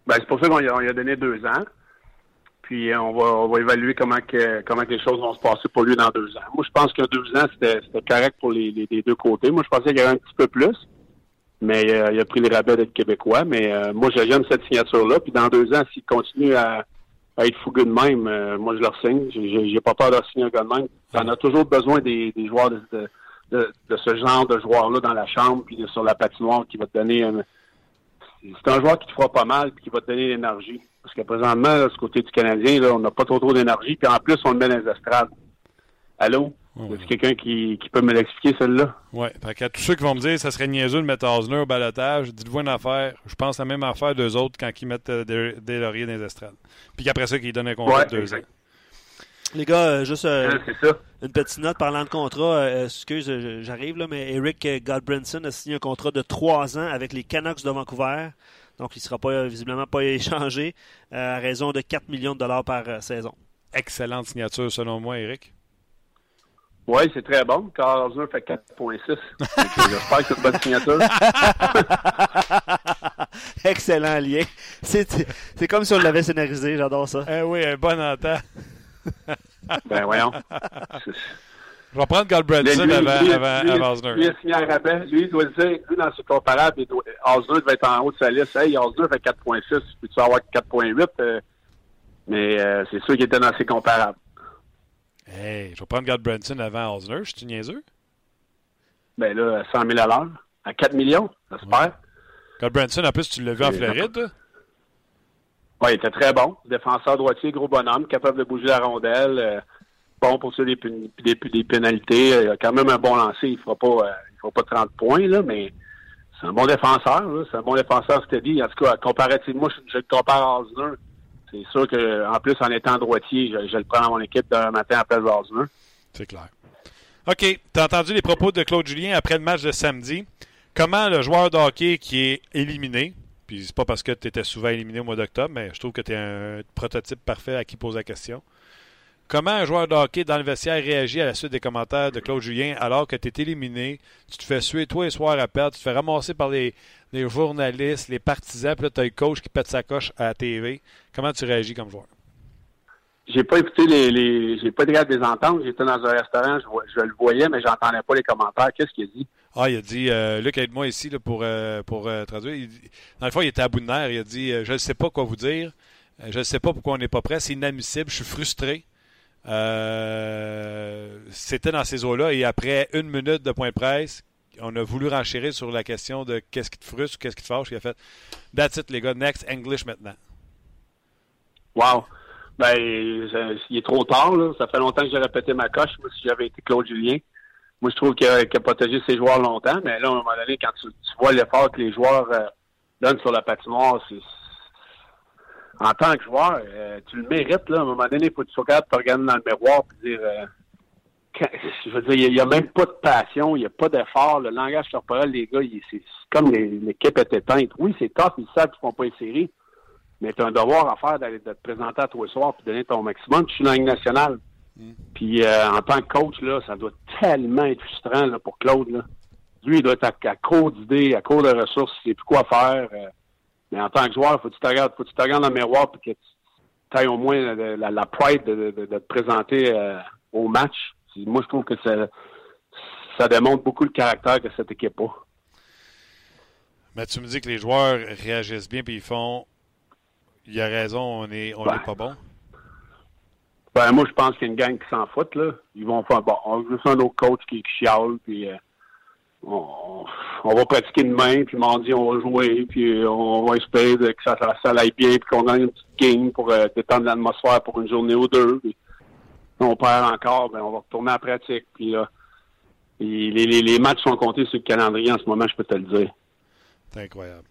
Ben, c'est pour ça qu'on lui a, donné deux ans. Puis on va, on va évaluer comment que, comment les choses vont se passer pour lui dans deux ans. Moi, je pense que deux ans, c'était correct pour les, les, deux côtés. Moi, je pensais qu'il y avait un petit peu plus. Mais il a pris les rabais d'être québécois. Mais moi, j'aime cette signature-là. Puis dans deux ans, s'il continue à, être fougueux de même, moi, je leur signe. J'ai pas peur de signer un gars de même. On a toujours besoin des, des joueurs de, de, de, ce genre de joueur-là dans la chambre puis sur la patinoire qui va te donner un... C'est un joueur qui te fera pas mal puis qui va te donner l'énergie. Parce que présentement, là, ce côté du Canadien, là, on n'a pas trop trop d'énergie. Puis en plus, on le met dans les estrades. Allô? C'est quelqu'un qui, qui, peut me l'expliquer, celle-là? Oui. Fait qu'à tous ceux qui vont me dire ça serait niaiseux de mettre Osner au balotage, dites-vous une affaire. Je pense la même affaire d'eux autres quand ils mettent euh, des, lauriers dans les estrades. Puis qu'après ça, qu'ils donnent un contrat de deux ans. Les gars, euh, juste euh, une petite note parlant de contrat. Euh, excuse, j'arrive là, mais Eric Godbranson a signé un contrat de trois ans avec les Canucks de Vancouver. Donc, il ne sera pas visiblement pas échangé à raison de 4 millions de dollars par saison. Excellente signature, selon moi, Eric. Oui, c'est très bon. Carl Osner fait 4.6. J'espère que c'est une bonne signature. Excellent lien. C'est comme si on l'avait scénarisé. J'adore ça. Eh oui, un bon entente. ben voyons. Je vais prendre Galbraithson avant, lui, avant, lui, Osner. Lui, rabais. Lui, il doit dire, lui, dans ce comparable, Osner va être en haut de sa liste. Hey, Osner fait 4.6, peux-tu avoir 4.8? Euh, mais euh, c'est sûr qu'il était dans ses comparables. Hey, je vais prendre Galbraithson avant Osner. Je suis niaiseux? Ben là, 100 000 à l'heure. À 4 millions, j'espère. Ouais. Branson, en plus, tu l'as vu en Floride, il était très bon. Défenseur droitier, gros bonhomme, capable de bouger la rondelle. Euh, bon pour ça des, pénalités. Il a quand même un bon lancer. Il ne fera pas euh, il fera pas 30 points, là, mais c'est un bon défenseur. C'est un bon défenseur steady. En tout cas, comparativement, je, je le compare à Osner. C'est sûr qu'en plus, en étant droitier, je, le prends dans mon équipe d'un matin après Osner. C'est clair. OK. Tu as entendu les propos de Claude Julien après le match de samedi. Comment le joueur de hockey qui est éliminé, puis c'est pas parce que tu étais souvent éliminé au mois d'octobre, mais je trouve que tu es un prototype parfait à qui pose la question. Comment un joueur de hockey dans le vestiaire réagit à la suite des commentaires de Claude Julien alors que tu es éliminé, tu te fais suer toi et soir à perdre, tu te fais ramasser par les, journalistes, les partisans, puis là, tu as le coach qui pète sa coche à la TV. Comment tu réagis comme joueur? J'ai pas écouté les, les j'ai pas de des ententes. J'étais dans un restaurant, je, je le voyais, mais j'entendais pas les commentaires. Qu'est-ce qu'il a dit? Ah, il a dit, euh, Luc, aide-moi ici là, pour, euh, pour euh, traduire. dans le fond, il était à bout de nerfs. Il a dit, je ne sais pas quoi vous dire. je ne sais pas pourquoi on n'est pas prêt. C'est inadmissible. Je suis frustré. C'était dans ces eaux-là. Et après une minute de point de presse, on a voulu renchérir sur la question de qu'est-ce qui te frustre, qu'est-ce qui te fâche. Il a fait, that's it, les gars. Next, English maintenant. Wow. Ben, il est trop tard. Là. Ça fait longtemps que j'ai répété ma coche. Moi, si j'avais été Claude Julien. Moi, je trouve qu'il a, protégé ses joueurs longtemps, mais là, à un moment donné, quand tu, vois l'effort que les joueurs euh, donnent sur la patinoire, en tant que joueur, euh, tu le mérites, là. À un moment donné, il faut que tu sois capable de te regarder dans le miroir et dire euh, je veux dire, il n'y a, même pas de passion, il n'y a pas d'effort. Le langage corporel, les gars, c'est comme l'équipe est éteinte. Oui, c'est tough, ils savent qu'ils ne font pas les séries, mais tu as un devoir à faire d'aller de te présenter à toi le soir et donner ton maximum. Tu suis dans la nationale. Puis euh, en tant que coach, là, ça doit tellement être frustrant là, pour Claude. Là. Lui, il doit être à, court d'idées, à court de ressources, il sait plus quoi faire. Euh. mais en tant que joueur, faut que tu te regardes, faut que tu te regardes dans le miroir et que tu aies au moins la, la, pride de, de, te présenter euh, au match. Moi, je trouve que ça, ça démontre beaucoup le caractère de cette équipe là Mais tu me dis que les joueurs réagissent bien puis ils font il a raison, on est on pas bon. Ben, moi, je pense qu'il y a une gang qui s'en fout, là. Ils vont faire, bon, on juste un autre coach qui, qui chiale, puis euh, on, va pratiquer demain, puis mardi, on va jouer, puis on va espérer que ça, ça, aille bien, puis qu'on gagne une petite game pour euh, détendre l'atmosphère pour une journée ou deux. Puis, on perd encore, ben, on va retourner à la pratique, puis là, les, les, les matchs sont comptés sur le calendrier en ce moment, je peux te le dire. C'est incroyable.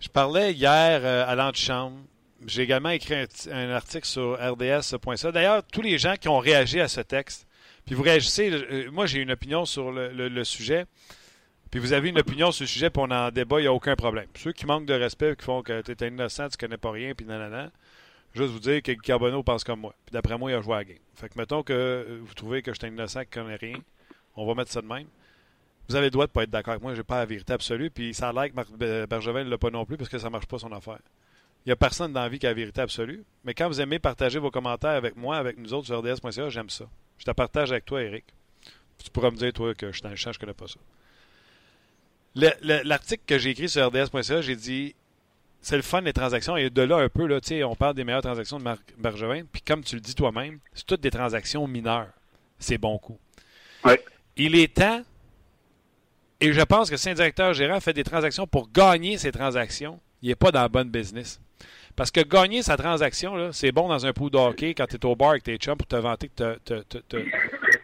Je parlais hier euh, à l'antichambre j'ai également écrit un, article sur rds.ca. D'ailleurs, tous les gens qui ont réagi à ce texte, puis vous réagissez, euh, moi j'ai une opinion sur le, sujet, puis vous avez une opinion sur le sujet, puis on en débat, il n'y a aucun problème. Ceux qui manquent de respect, qui font que tu es innocent, tu connais pas rien, puis nanana, juste vous dire que Carbonneau pense comme moi. Puis d'après moi, il a joué à la game. Fait que mettons que euh, vous trouvez que je suis innocent, qui connais rien, on va mettre ça de même. Vous avez le droit de ne pas être d'accord avec moi, j'ai pas la vérité absolue, puis ça a l'air que Marc Bergevin ne l'a pas non plus parce que ça marche pas son affaire. Il n'y a personne dans la vie qui a la vérité absolue. Mais quand vous aimez partager vos commentaires avec moi, avec nous autres sur RDS.ca, j'aime ça. Je te partage avec toi, Eric. Tu pourras me dire, toi, que je suis un champ, je ne connais pas ça. L'article que j'ai écrit sur RDS.ca, j'ai dit c'est le fun les transactions. Et de là un peu, là, on parle des meilleures transactions de Marc Bergevin. Puis comme tu le dis toi-même, c'est toutes des transactions mineures. C'est bon coup. Il est temps, et je pense que si un directeur gérant fait des transactions pour gagner ces transactions, il n'est pas dans le bon business. Parce que gagner sa transaction, c'est bon dans un pool de hockey quand tu es au bar avec tes chums pour te vanter que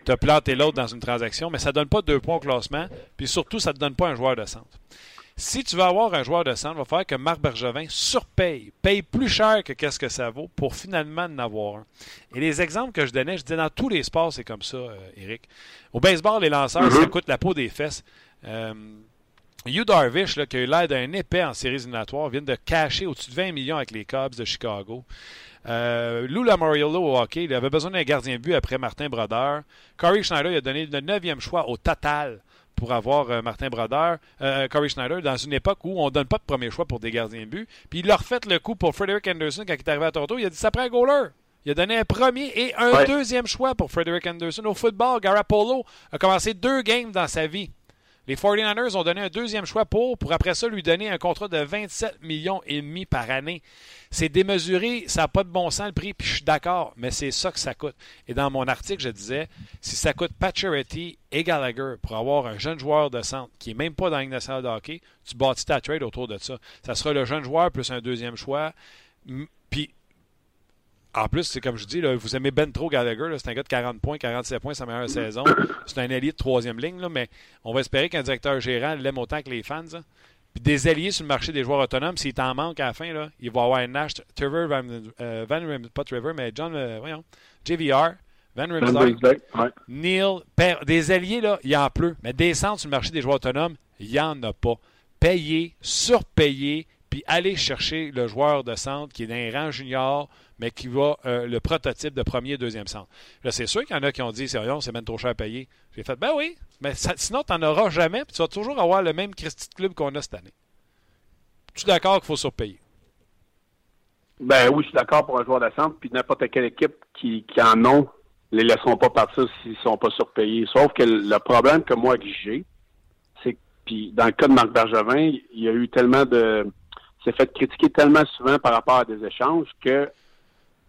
tu as planté l'autre dans une transaction, mais ça ne donne pas deux points au classement, puis surtout, ça ne te donne pas un joueur de centre. Si tu veux avoir un joueur de centre, il va falloir que Marc Bergevin surpaye, paye plus cher que qu'est-ce que ça vaut pour finalement en avoir un. Et les exemples que je donnais, je disais dans tous les sports, c'est comme ça, euh, Eric. Au baseball, les lanceurs, ça coûte la peau des fesses. Euh, Hugh Darvish, qui a eu l'air d'un épais en séries éliminatoires, vient de cacher au-dessus de 20 millions avec les Cubs de Chicago. Euh, Lou Lamoriello au hockey, il avait besoin d'un gardien de but après Martin Brodeur. Corey Schneider il a donné le neuvième choix au total pour avoir euh, Martin Brodeur, euh, Corey Schneider, dans une époque où on ne donne pas de premier choix pour des gardiens de but. Puis il leur fait le coup pour Frederick Anderson quand il est arrivé à Toronto. Il a dit ça prend un goaler. Il a donné un premier et un deuxième choix pour Frederick Anderson. Au football, Garapolo a commencé deux games dans sa vie. Les 49ers ont donné un deuxième choix pour, pour après ça lui donner un contrat de 27 millions et demi par année. C'est démesuré, ça n'a pas de bon sens le prix, puis je suis d'accord, mais c'est ça que ça coûte. Et dans mon article, je disais, si ça coûte Pacioretty et Gallagher pour avoir un jeune joueur de centre qui n'est même pas dans la nationale de hockey, tu bâtis ta trade autour de ça. Ça sera le jeune joueur plus un deuxième choix. En plus, c'est comme je dis, vous aimez Ben trop Gallagher, c'est un gars de 40 points, 47 points sa meilleure saison. C'est un allié de troisième ligne, mais on va espérer qu'un directeur gérant l'aime autant que les fans. Puis des alliés sur le marché des joueurs autonomes, s'il t'en manque à la fin, là, il va avoir un Nash, Trevor Van, euh, Van pas Trevor, mais John, euh, voyons, JVR, Van Rimsdijk, Neil, des alliés, là, il y en a plus. Mais descendre sur le marché des joueurs autonomes, il n'y en a pas. Payer, surpayer, puis aller chercher le joueur de centre qui est d'un rang junior, mais qui va euh, le prototype de premier et deuxième centre. Là, c'est sûr qu'il y en a qui ont dit, c'est c'est même trop cher à payer. J'ai fait, ben oui, mais sinon, tu n'en auras jamais, puis tu vas toujours avoir le même Christy de club qu'on a cette année. Tu es d'accord qu'il faut surpayer? Ben oui, je suis d'accord pour un joueur de centre, puis n'importe quelle équipe qui, qui en ont, les laisseront pas partir s'ils sont pas surpayés. Sauf que le problème que moi j'ai, c'est que, puis dans le cas de Marc Bergevin, il y a eu tellement de. s'est fait critiquer tellement souvent par rapport à des échanges que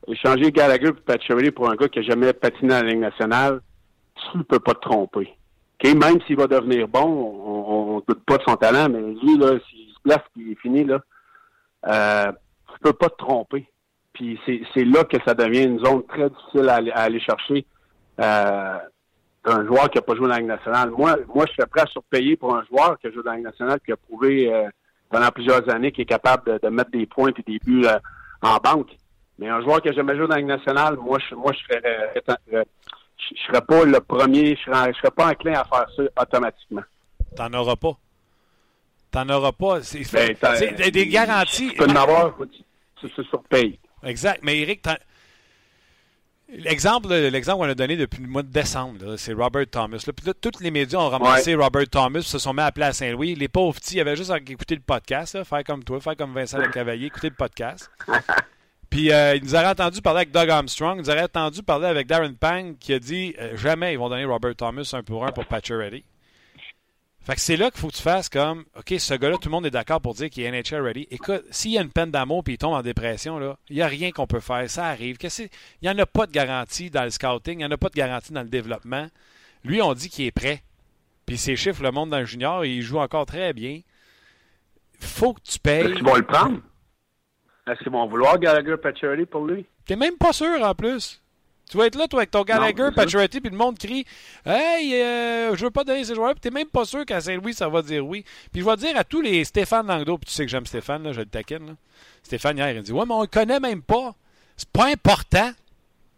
échanger Gallagher et Pacioretty pour un gars qui n'a jamais patiné à la Ligue nationale, tu ne peux pas te tromper. Même s'il va devenir bon, on ne doute pas de son talent, mais lui, là, s'il se place et est fini, là, euh, tu peux pas te tromper. Puis c'est là que ça devient une zone très difficile à, aller chercher euh, un joueur qui n'a pas joué dans la Ligue nationale. Moi, moi, je suis prêt à surpayer pour un joueur qui a joué dans la Ligue nationale, qui a prouvé euh, pendant plusieurs années qu'il est capable de, mettre des points et des buts euh, en banque. Mais un joueur qui n'a jamais joué dans la Ligue nationale, moi, je, moi, je serais, euh, je, serais pas le premier, je serais, serais pas enclin à faire ça automatiquement. T'en auras pas. T'en auras pas. C'est ben, des garanties. Tu peux en avoir, se surpaye. Exact. Mais Eric, L'exemple, l'exemple qu'on a donné depuis le mois de décembre, c'est Robert Thomas. Là, tous les médias ont ramassé Robert Thomas, se sont mis à appeler à Saint-Louis. Les pauvres petits, ils avaient juste à écouter le podcast, faire comme toi, faire comme Vincent Cavalier, écouter le podcast. Puis euh, il nous aurait entendu parler avec Doug Armstrong, il nous aurait entendu parler avec Darren Pang qui a dit euh, jamais ils vont donner Robert Thomas un pour un pour Ready. Fait que c'est là qu'il faut que tu fasses comme OK, ce gars-là, tout le monde est d'accord pour dire qu'il est NHL ready. Écoute, s'il y a une peine d'amour puis il tombe en dépression, il n'y a rien qu'on peut faire. Ça arrive. Il n'y en a pas de garantie dans le scouting, il n'y en a pas de garantie dans le développement. Lui, on dit qu'il est prêt. Puis ses chiffres le monde dans le junior, il joue encore très bien. faut que tu payes. Tu vas le prendre? Est-ce qu'ils vont vouloir Gallagher Pacioretty pour lui? T'es même pas sûr en plus. Tu vas être là, toi, avec ton Gallagher, Pacioretty, puis le monde crie Hey, euh, je veux pas donner ces joueurs, puis t'es même pas sûr qu'à Saint-Louis, ça va dire oui. Puis je vais dire à tous les Stéphane Langdo, puis tu sais que j'aime Stéphane, là, je le taquine. Là. Stéphane, hier, il dit Ouais, mais on le connaît même pas. C'est pas important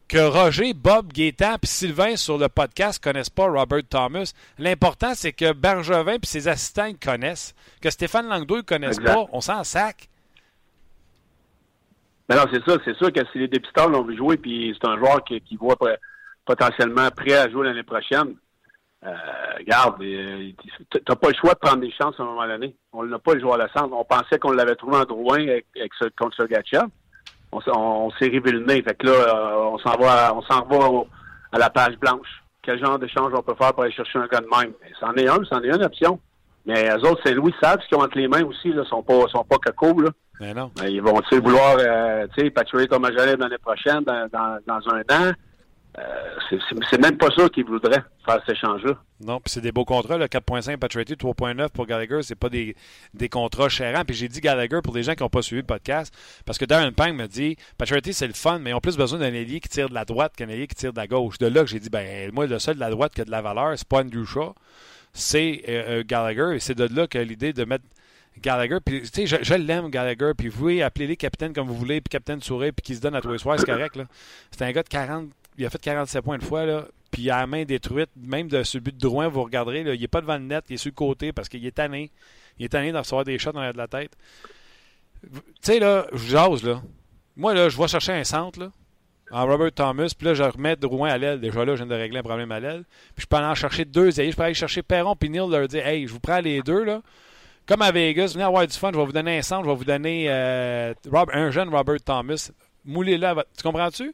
que Roger, Bob, Gaétan puis Sylvain sur le podcast connaissent pas Robert Thomas. L'important, c'est que Bergevin puis ses assistants ils connaissent. Que Stéphane Langdo ne connaissent pas, on s'en sac. Mais non, c'est ça. C'est sûr que si les dépisteurs l'ont vu jouer, puis c'est un joueur qui, qui voit potentiellement prêt à jouer l'année prochaine, euh, regarde, euh, t'as pas le choix de prendre des chances à un moment donné. On n'a pas le joueur à la centre. On pensait qu'on l'avait trouvé en Drouin avec, ce, contre Sergachev. On, on, s'est rivé le nez. Fait que là, euh, on s'en va, on s'en va à la page blanche. Quel genre d'échange on peut faire pour aller chercher un gars de même? C'en est un, c'en est une option. Mais eux autres, c'est Louis savent ce qu'ils ont entre les mains aussi, là, sont pas, sont pas cacos, là. Mais non. ils vont, tu vouloir, euh, tu sais, patrouiller comme l'année prochaine, dans, dans, dans un an? Euh, c'est même pas ça qu'ils voudraient faire cet échange-là. Non, puis c'est des beaux contrats, 4.5 Patriotty, 3.9 pour Gallagher, c'est pas des, des contrats chérants. Puis j'ai dit Gallagher pour les gens qui n'ont pas suivi le podcast, parce que Darren Pang me dit Patriotty c'est le fun, mais ils ont plus besoin d'un ailier qui tire de la droite qu'un ailier qui tire de la gauche. De là que j'ai dit ben moi le seul de la droite qui a de la valeur, c'est pas Andrew Shaw, c'est euh, euh, Gallagher, et c'est de là que l'idée de mettre Gallagher, puis tu sais, je, l'aime Gallagher, puis vous pouvez appeler les capitaines comme vous voulez, puis capitaine Souré, puis qui se donne à tous les soirs, c'est correct. C'est un gars de 40 il a fait 47 points de fois, là, puis a la main détruite, même de ce but de Drouin, vous regarderez, là, il n'est pas devant le net, il est sur le côté parce qu'il est tanné. Il est tanné de recevoir des shots dans de la tête. Tu sais, là, je jase, là. Moi, là, je vais chercher un centre, là, en Robert Thomas, puis là, je remets Drouin à l'aile. Déjà là, je viens de régler un problème à l'aile. Puis je peux aller en chercher deux ailiers. Je peux aller chercher Perron puis Neil, leur dire, hey, je vous prends les deux, là. Comme à Vegas, venez avoir du fun, je vais vous donner un centre, je vais vous donner euh, un jeune Robert Thomas. Moulez-le. Tu comprends-tu?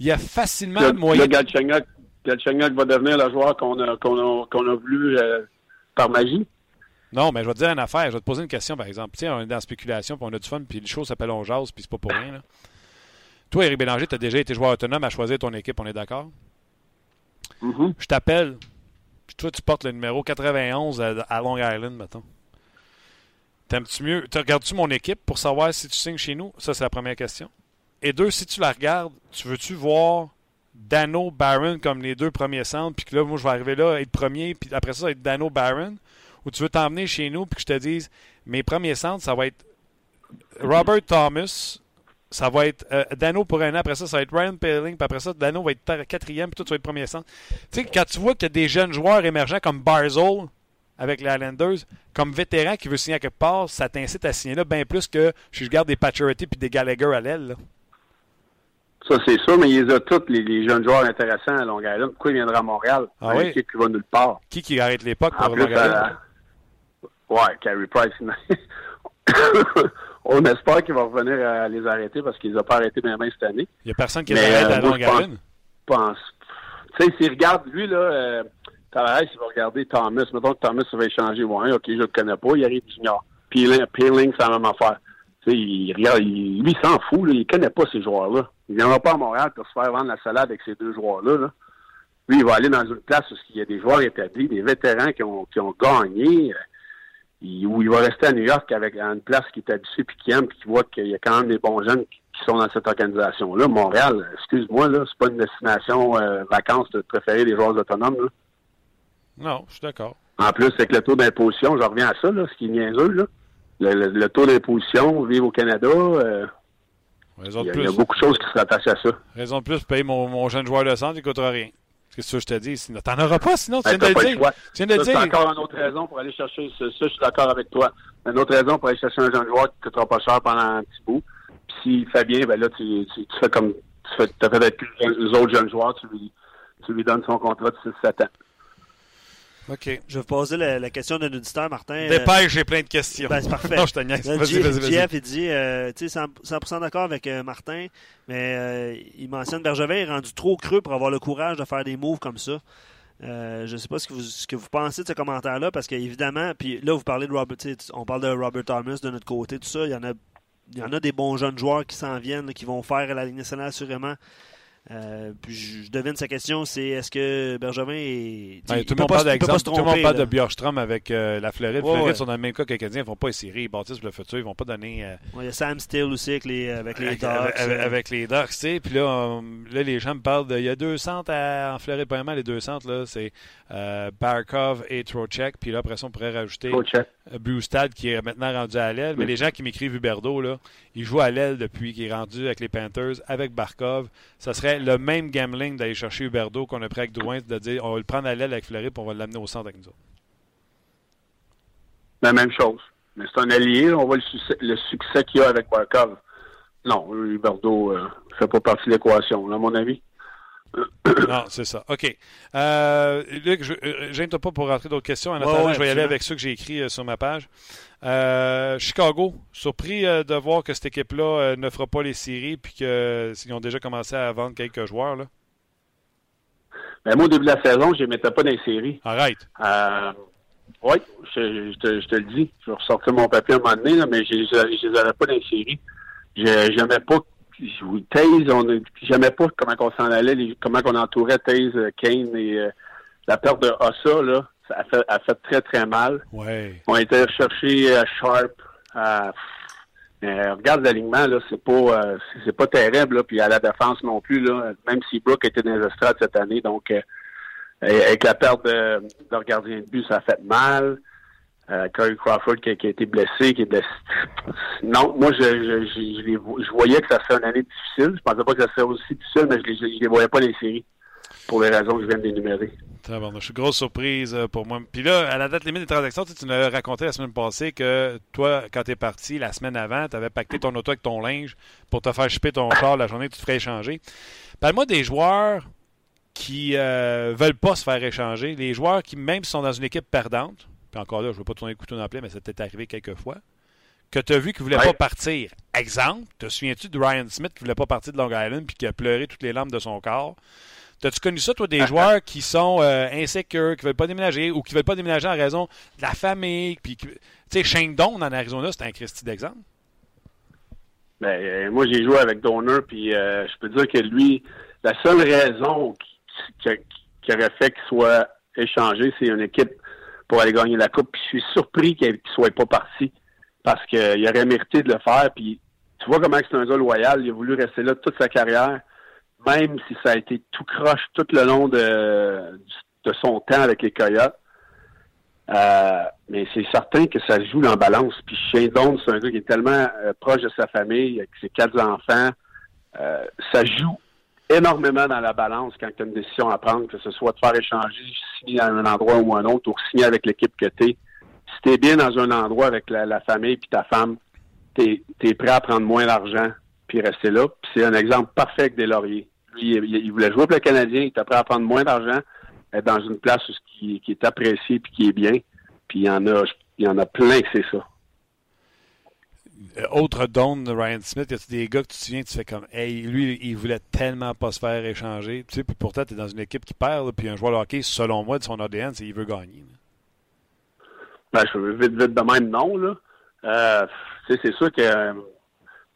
il y a facilement le, moyen. Le Galchenyuk, va devenir le joueur qu'on a, a, a voulu euh, par magie. Non, mais je vais te dire une affaire. Je vais te poser une question, par exemple. Tu sais, on est dans la spéculation, puis on a du fun, puis le show s'appelle On Jase, puis c'est pas pour rien. Là. Toi, Eric Bélanger, tu as déjà été joueur autonome à choisir ton équipe, on est d'accord? Mm-hmm. Je t'appelle, puis toi, tu portes le numéro 91 à, Long Island, mettons. T'aimes-tu mieux? Regardes-tu mon équipe pour savoir si tu signes chez nous? Ça, c'est la première question. Et deux, si tu la regardes, tu veux-tu voir Dano Barron comme les deux premiers centres, puis que là, moi, je vais arriver là, être premier, puis après ça, ça va être Dano Barron, ou tu veux t'emmener chez nous, puis que je te dise, mes premiers centres, ça va être Robert Thomas, ça va être euh, Dano pour un an, après ça, ça va être Ryan Pelling, puis après ça, Dano va être quatrième, puis toi, tu vas être premier centre. Tu sais, quand tu vois qu'il y a des jeunes joueurs émergents comme Barzell, avec les Islanders, comme vétéran qui veut signer à quelque part, ça t'incite à signer là bien plus que je garde des Paturity puis des Gallagher à l'aile. Ça, c'est sûr, mais ils ont tous, les, jeunes joueurs intéressants à Long Island. Pourquoi il viendra à Montréal? Ah oui? Qui va nulle part? Qui qui arrête l'époque pour Long Island? Ouais, Carey Price. On espère qu'il va revenir à les arrêter parce qu'ils n'ont pas arrêté même cette année. Il n'y a personne qui les arrête à Long Island? pense. Tu sais, s'il regarde, lui, là, euh, Tavares, il va regarder Thomas. Mettons que Thomas va échanger. Ouais, OK, je le connais pas. Il arrive junior. Peeling, Peeling c'est la même affaire. Tu sais, il regarde, il, lui, il s'en fout. Là, il connaît pas ces joueurs-là. Il viendra pas à Montréal pour se faire vendre la salade avec ces deux joueurs-là. Lui, il va aller dans une place où il y a des joueurs établis, des vétérans qui ont, qui ont gagné, euh, où il va rester à New York avec une place qui est habituée puis qui aime, puis qui voit qu'il y a quand même des bons jeunes qui, sont dans cette organisation-là. Montréal, excuse-moi, là, c'est pas une destination euh, vacances de préférer des joueurs autonomes. Là. Non, je suis d'accord. En plus, avec le taux d'imposition, je reviens à ça, là, ce qui est niaiseux, là. Le, taux d'imposition, vivre au Canada, euh, il y, a, beaucoup de choses qui se rattachent à ça. Raison de plus, payer mon, mon jeune joueur de centre, il ne coûtera rien. C'est ce que je te dis. T'en auras pas, sinon, tu viens de le dire. Tu viens de. C'est encore une autre raison pour aller chercher, ça, je suis d'accord avec toi. Une autre raison pour aller chercher un jeune joueur qui ne coûtera pas cher pendant un petit bout. Puis s'il fait bien, ben là, tu, tu, fais comme, tu fais, as fait avec les autres jeunes joueurs, tu lui, tu lui donnes son contrat de 6-7 ans. OK. Je vais poser la, question d'un auditeur, Martin. Dépêche, j'ai plein de questions. Ben, c'est parfait. non, je te niaise. Vas-y, vas-y, vas Jeff, il dit, euh, tu sais, 100%, d'accord avec euh, Martin, mais euh, il mentionne Bergevin est rendu trop creux pour avoir le courage de faire des moves comme ça. je ne sais pas ce que, vous, ce que vous pensez de ce commentaire-là, parce qu'évidemment, puis là, vous parlez de Robert, on parle de Robert Thomas de notre côté, tout ça. Il y en a, il y en a des bons jeunes joueurs qui s'en viennent, qui vont faire la Ligue nationale assurément. Euh, puis je devine sa question, c'est est-ce que Bergevin est. Ben, tout, le monde parle d'exemple. Tout le monde parle de Bjorkstrom avec euh, la Floride. Ouais, Floride sont dans le même cas que les Canadiens. Ils ne vont pas les séries. Ils bâtissent pour le futur. Ils ne vont pas donner. Euh, il y a Sam Steele aussi avec les, avec les Ducks. Avec, les Ducks, tu sais. Puis là, là, les gens me parlent de. Il y a deux centres en Floride. Premièrement, les deux centres, là, c'est Barkov et Trocheck. Puis là, après ça, on pourrait rajouter Brustad qui est maintenant rendu à l'aile. Mais les gens qui m'écrivent Huberdo, là, il joue à l'aile depuis qu'il est rendu avec les Panthers, avec Barkov. Ça serait le même gambling d'aller chercher Huberdo qu'on a pris avec Drouin, de dire on va le prendre à l'aile avec Fleury et on va l'amener au centre avec nous La même chose. Mais c'est un allié, on voit le succès, qu'il y a avec Barkov. Non, Huberdo ne euh, fait pas partie de l'équation, à mon avis. Non, c'est ça. OK. Euh, Luc, je euh, toi pas pour rentrer d'autres questions. En attendant, je vais y aller avec ceux que j'ai écrits euh, sur ma page. Euh, Chicago, surpris de voir que cette équipe-là ne fera pas les séries puis qu'ils ont déjà commencé à vendre quelques joueurs. Là. Ben, moi, au début de la saison, je ne les mettais pas dans les séries. Arrête. oui, je, te, je, te, le dis. Je vais ressortir mon papier à un moment donné, là, mais je ne les avais pas dans les séries. Je n'aimais pas Taze, on j'aimais pas comment on s'en allait, comment on entourait Taze, euh, Kane et euh, la perte de Ossa, là, ça a fait, a fait très, très mal. Ouais. On a été chercher euh, Sharp. regarde l'alignement, là, c'est pas c'est pas terrible, là, puis à la défense non plus, là, même si Brooke était dans les estrades cette année, donc avec la perte de, leur gardien de but, ça a fait mal. Euh, Curry Crawford qui a, été blessé, qui est blessé. Non, moi je, je, je, je, voyais que ça serait une année difficile. Je pensais pas que ça serait aussi difficile, mais je ne les, voyais pas les séries pour les raisons que je viens d'énumérer. Bon, je suis grosse surprise euh, pour moi. Puis là, à la date limite des transactions, tu, nous as raconté la semaine passée que toi, quand tu es parti la semaine avant, tu avais pacté ton auto avec ton linge pour te faire chipper ton char la journée que tu te ferais échanger. Parle-moi des joueurs qui euh, veulent pas se faire échanger, les joueurs qui, même sont dans une équipe perdante, puis encore là, je ne veux pas tourner le couteau dans le mais ça t'est arrivé quelques fois, que tu as vu qu'il ne voulait pas partir. Exemple, te souviens-tu de Ryan Smith qui ne voulait pas partir de Long Island puis qui a pleuré toutes les larmes de son corps? T'as-tu connu ça, toi, des joueurs qui sont euh, insécures, qui ne veulent pas déménager ou qui ne veulent pas déménager en raison de la famille? Puis, tu sais, Shane Don en Arizona, c'est un Christy d'exemple. Ben, euh, moi, j'ai joué avec Donner, puis euh, je peux dire que lui, la seule raison qui, qui aurait fait qu'il soit échangé, c'est une équipe pour aller gagner la Coupe. Puis je suis surpris qu'il ne soit pas parti parce qu'il aurait mérité de le faire. Puis tu vois comment c'est un gars loyal. Il a voulu rester là toute sa carrière, même si ça a été tout croche tout le long de, son temps avec les Coyotes. Euh, mais c'est certain que ça joue dans la balance. Puis Shane c'est un gars qui est tellement euh, proche de sa famille, avec ses quatre enfants. Euh, ça joue énormément dans la balance quand tu as une décision à prendre, que ce soit de faire échanger, à un endroit ou un autre, ou signer avec l'équipe que tu es. Si tu es bien dans un endroit avec la, famille puis ta femme, tu es, prêt à prendre moins d'argent puis rester là. c'est un exemple parfait des lauriers. Lui, il, voulait jouer pour le Canadien, il était prêt à prendre moins d'argent, être dans une place qui, qui est appréciée puis qui est bien. Puis il y en a, y en a plein que c'est ça. Autre don de Ryan Smith, y a des gars que tu te souviens, tu fais comme, hey, lui, il voulait tellement pas se faire échanger. Tu sais, puis pourtant, tu es dans une équipe qui perd, puis un joueur de hockey, selon moi, de son ADN, c'est qu'il veut gagner. Ben, je veux vite, vite de même, non, là. Euh, c'est sûr que euh,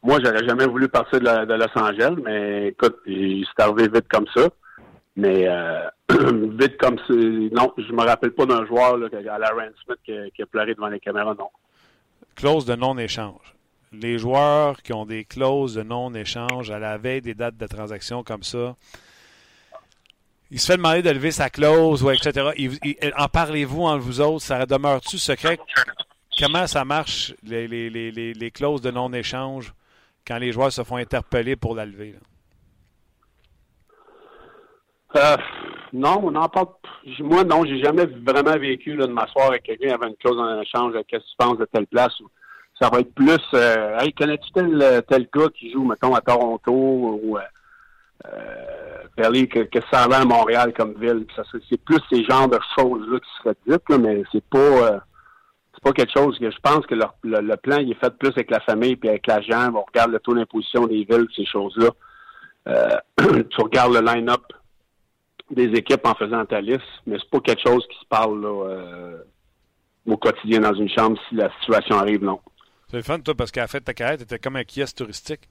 moi, j'aurais jamais voulu partir de, Los Angeles, mais écoute, il s'est arrivé vite comme ça. Mais euh, vite comme ça, non, je me rappelle pas d'un joueur là, à la Ryan Smith qui a pleuré devant les caméras, non. Clause de non-échange les joueurs qui ont des clauses de non-échange à la veille des dates de transaction comme ça, il se fait demander de lever sa clause, ou etc. en parlez-vous entre vous autres? Ça demeure-tu secret? Comment ça marche, les, les, les, les clauses de non-échange, quand les joueurs se font interpeller pour la lever? Euh, non, on n'en parle Moi, non, j'ai jamais vraiment vécu de m'asseoir avec quelqu'un qui avait une clause en échange. Qu'est-ce que tu penses de telle place? ça va être plus euh, Hey, connais-tu tel, tel gars qui joue, mettons, à Toronto ou euh, euh que, que ça va à Montréal comme ville. c'est plus ces genres de choses-là qui seraient dites, là, mais c'est pas euh, c'est pas quelque chose que je pense que le, plan il est fait plus avec la famille puis avec l'agent. On regarde le taux d'imposition des villes, ces choses-là. Euh, tu regardes le line-up des équipes en faisant ta liste, mais c'est pas quelque chose qui se parle là, au quotidien dans une chambre si la situation arrive, non. C'est fun, toi, parce qu'à la fin de ta carrière, tu étais comme un kiosque touristique.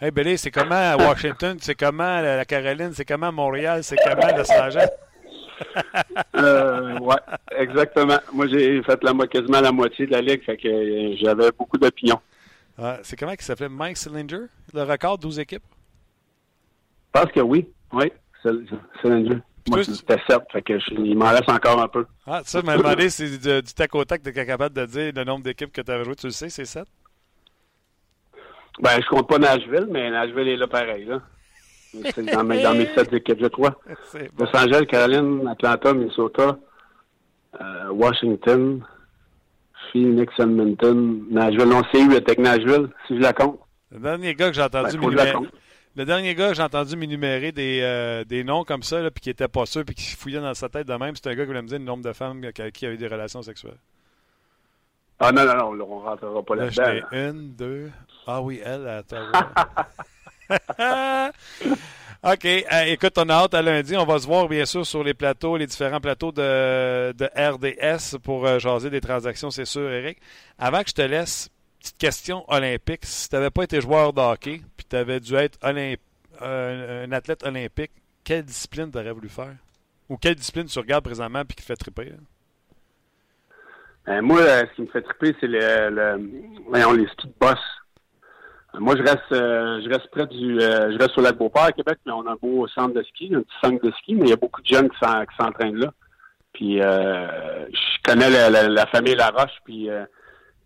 Hey, Billy, c'est comment à Washington, c'est comment la Caroline, c'est comment Montréal, c'est comment Los Angeles? euh, ouais, exactement. Moi, j'ai fait la, quasiment la moitié de la ligue, fait que euh, j'avais beaucoup d'opinions. c'est comment qu'il s'appelait? Mike Sillinger, le record 12 équipes? Je pense que oui, oui, Sillinger. Moi, c'était 7, fait que il m'en reste encore un peu. Ah, ça, m'a demandé, c'est du, du, tac au tac tu capable de dire le nombre d'équipes que tu avais joué. Tu le sais, c'est 7? Ben, je compte pas Nashville, mais Nashville est là pareil, là. C'est dans, mes, dans mes 7 équipes, je crois. Los Angeles, Caroline, Atlanta, Minnesota, euh, Washington, Phoenix, Edmonton, Nashville. Non, c'est 8 avec Nashville, si je la compte. Le dernier gars que j'ai entendu, ben, Le dernier gars, j'ai entendu m'énumérer des, euh, des noms comme ça, puis qui était pas sûr, puis qui fouillait dans sa tête de même. C'est un gars qui voulait me dire le nombre de femmes avec qui avait des relations sexuelles. Ah non, non, non, on rentrera pas là-dedans. Là, une, deux. Ah oui, elle, attends. OK. Euh, écoute, on a hâte à lundi. On va se voir, bien sûr, sur les plateaux, les différents plateaux de, de RDS pour euh, jaser des transactions, c'est sûr, Eric. Avant que je te laisse, question olympique. Si tu n'avais pas été joueur de hockey, puis tu avais dû être euh, un athlète olympique, quelle discipline tu aurais voulu faire? Ou quelle discipline tu regardes présentement puis qui te fait triper? moi, ce qui me fait triper, c'est le, le, les skis de boss. Moi, je reste, euh, je reste près du, euh, je reste sur lac Beauport à Québec, mais on a un beau centre de ski, un petit centre de ski, mais il y a beaucoup de jeunes qui s'entraînent là. Puis, euh, je connais la, famille Laroche, puis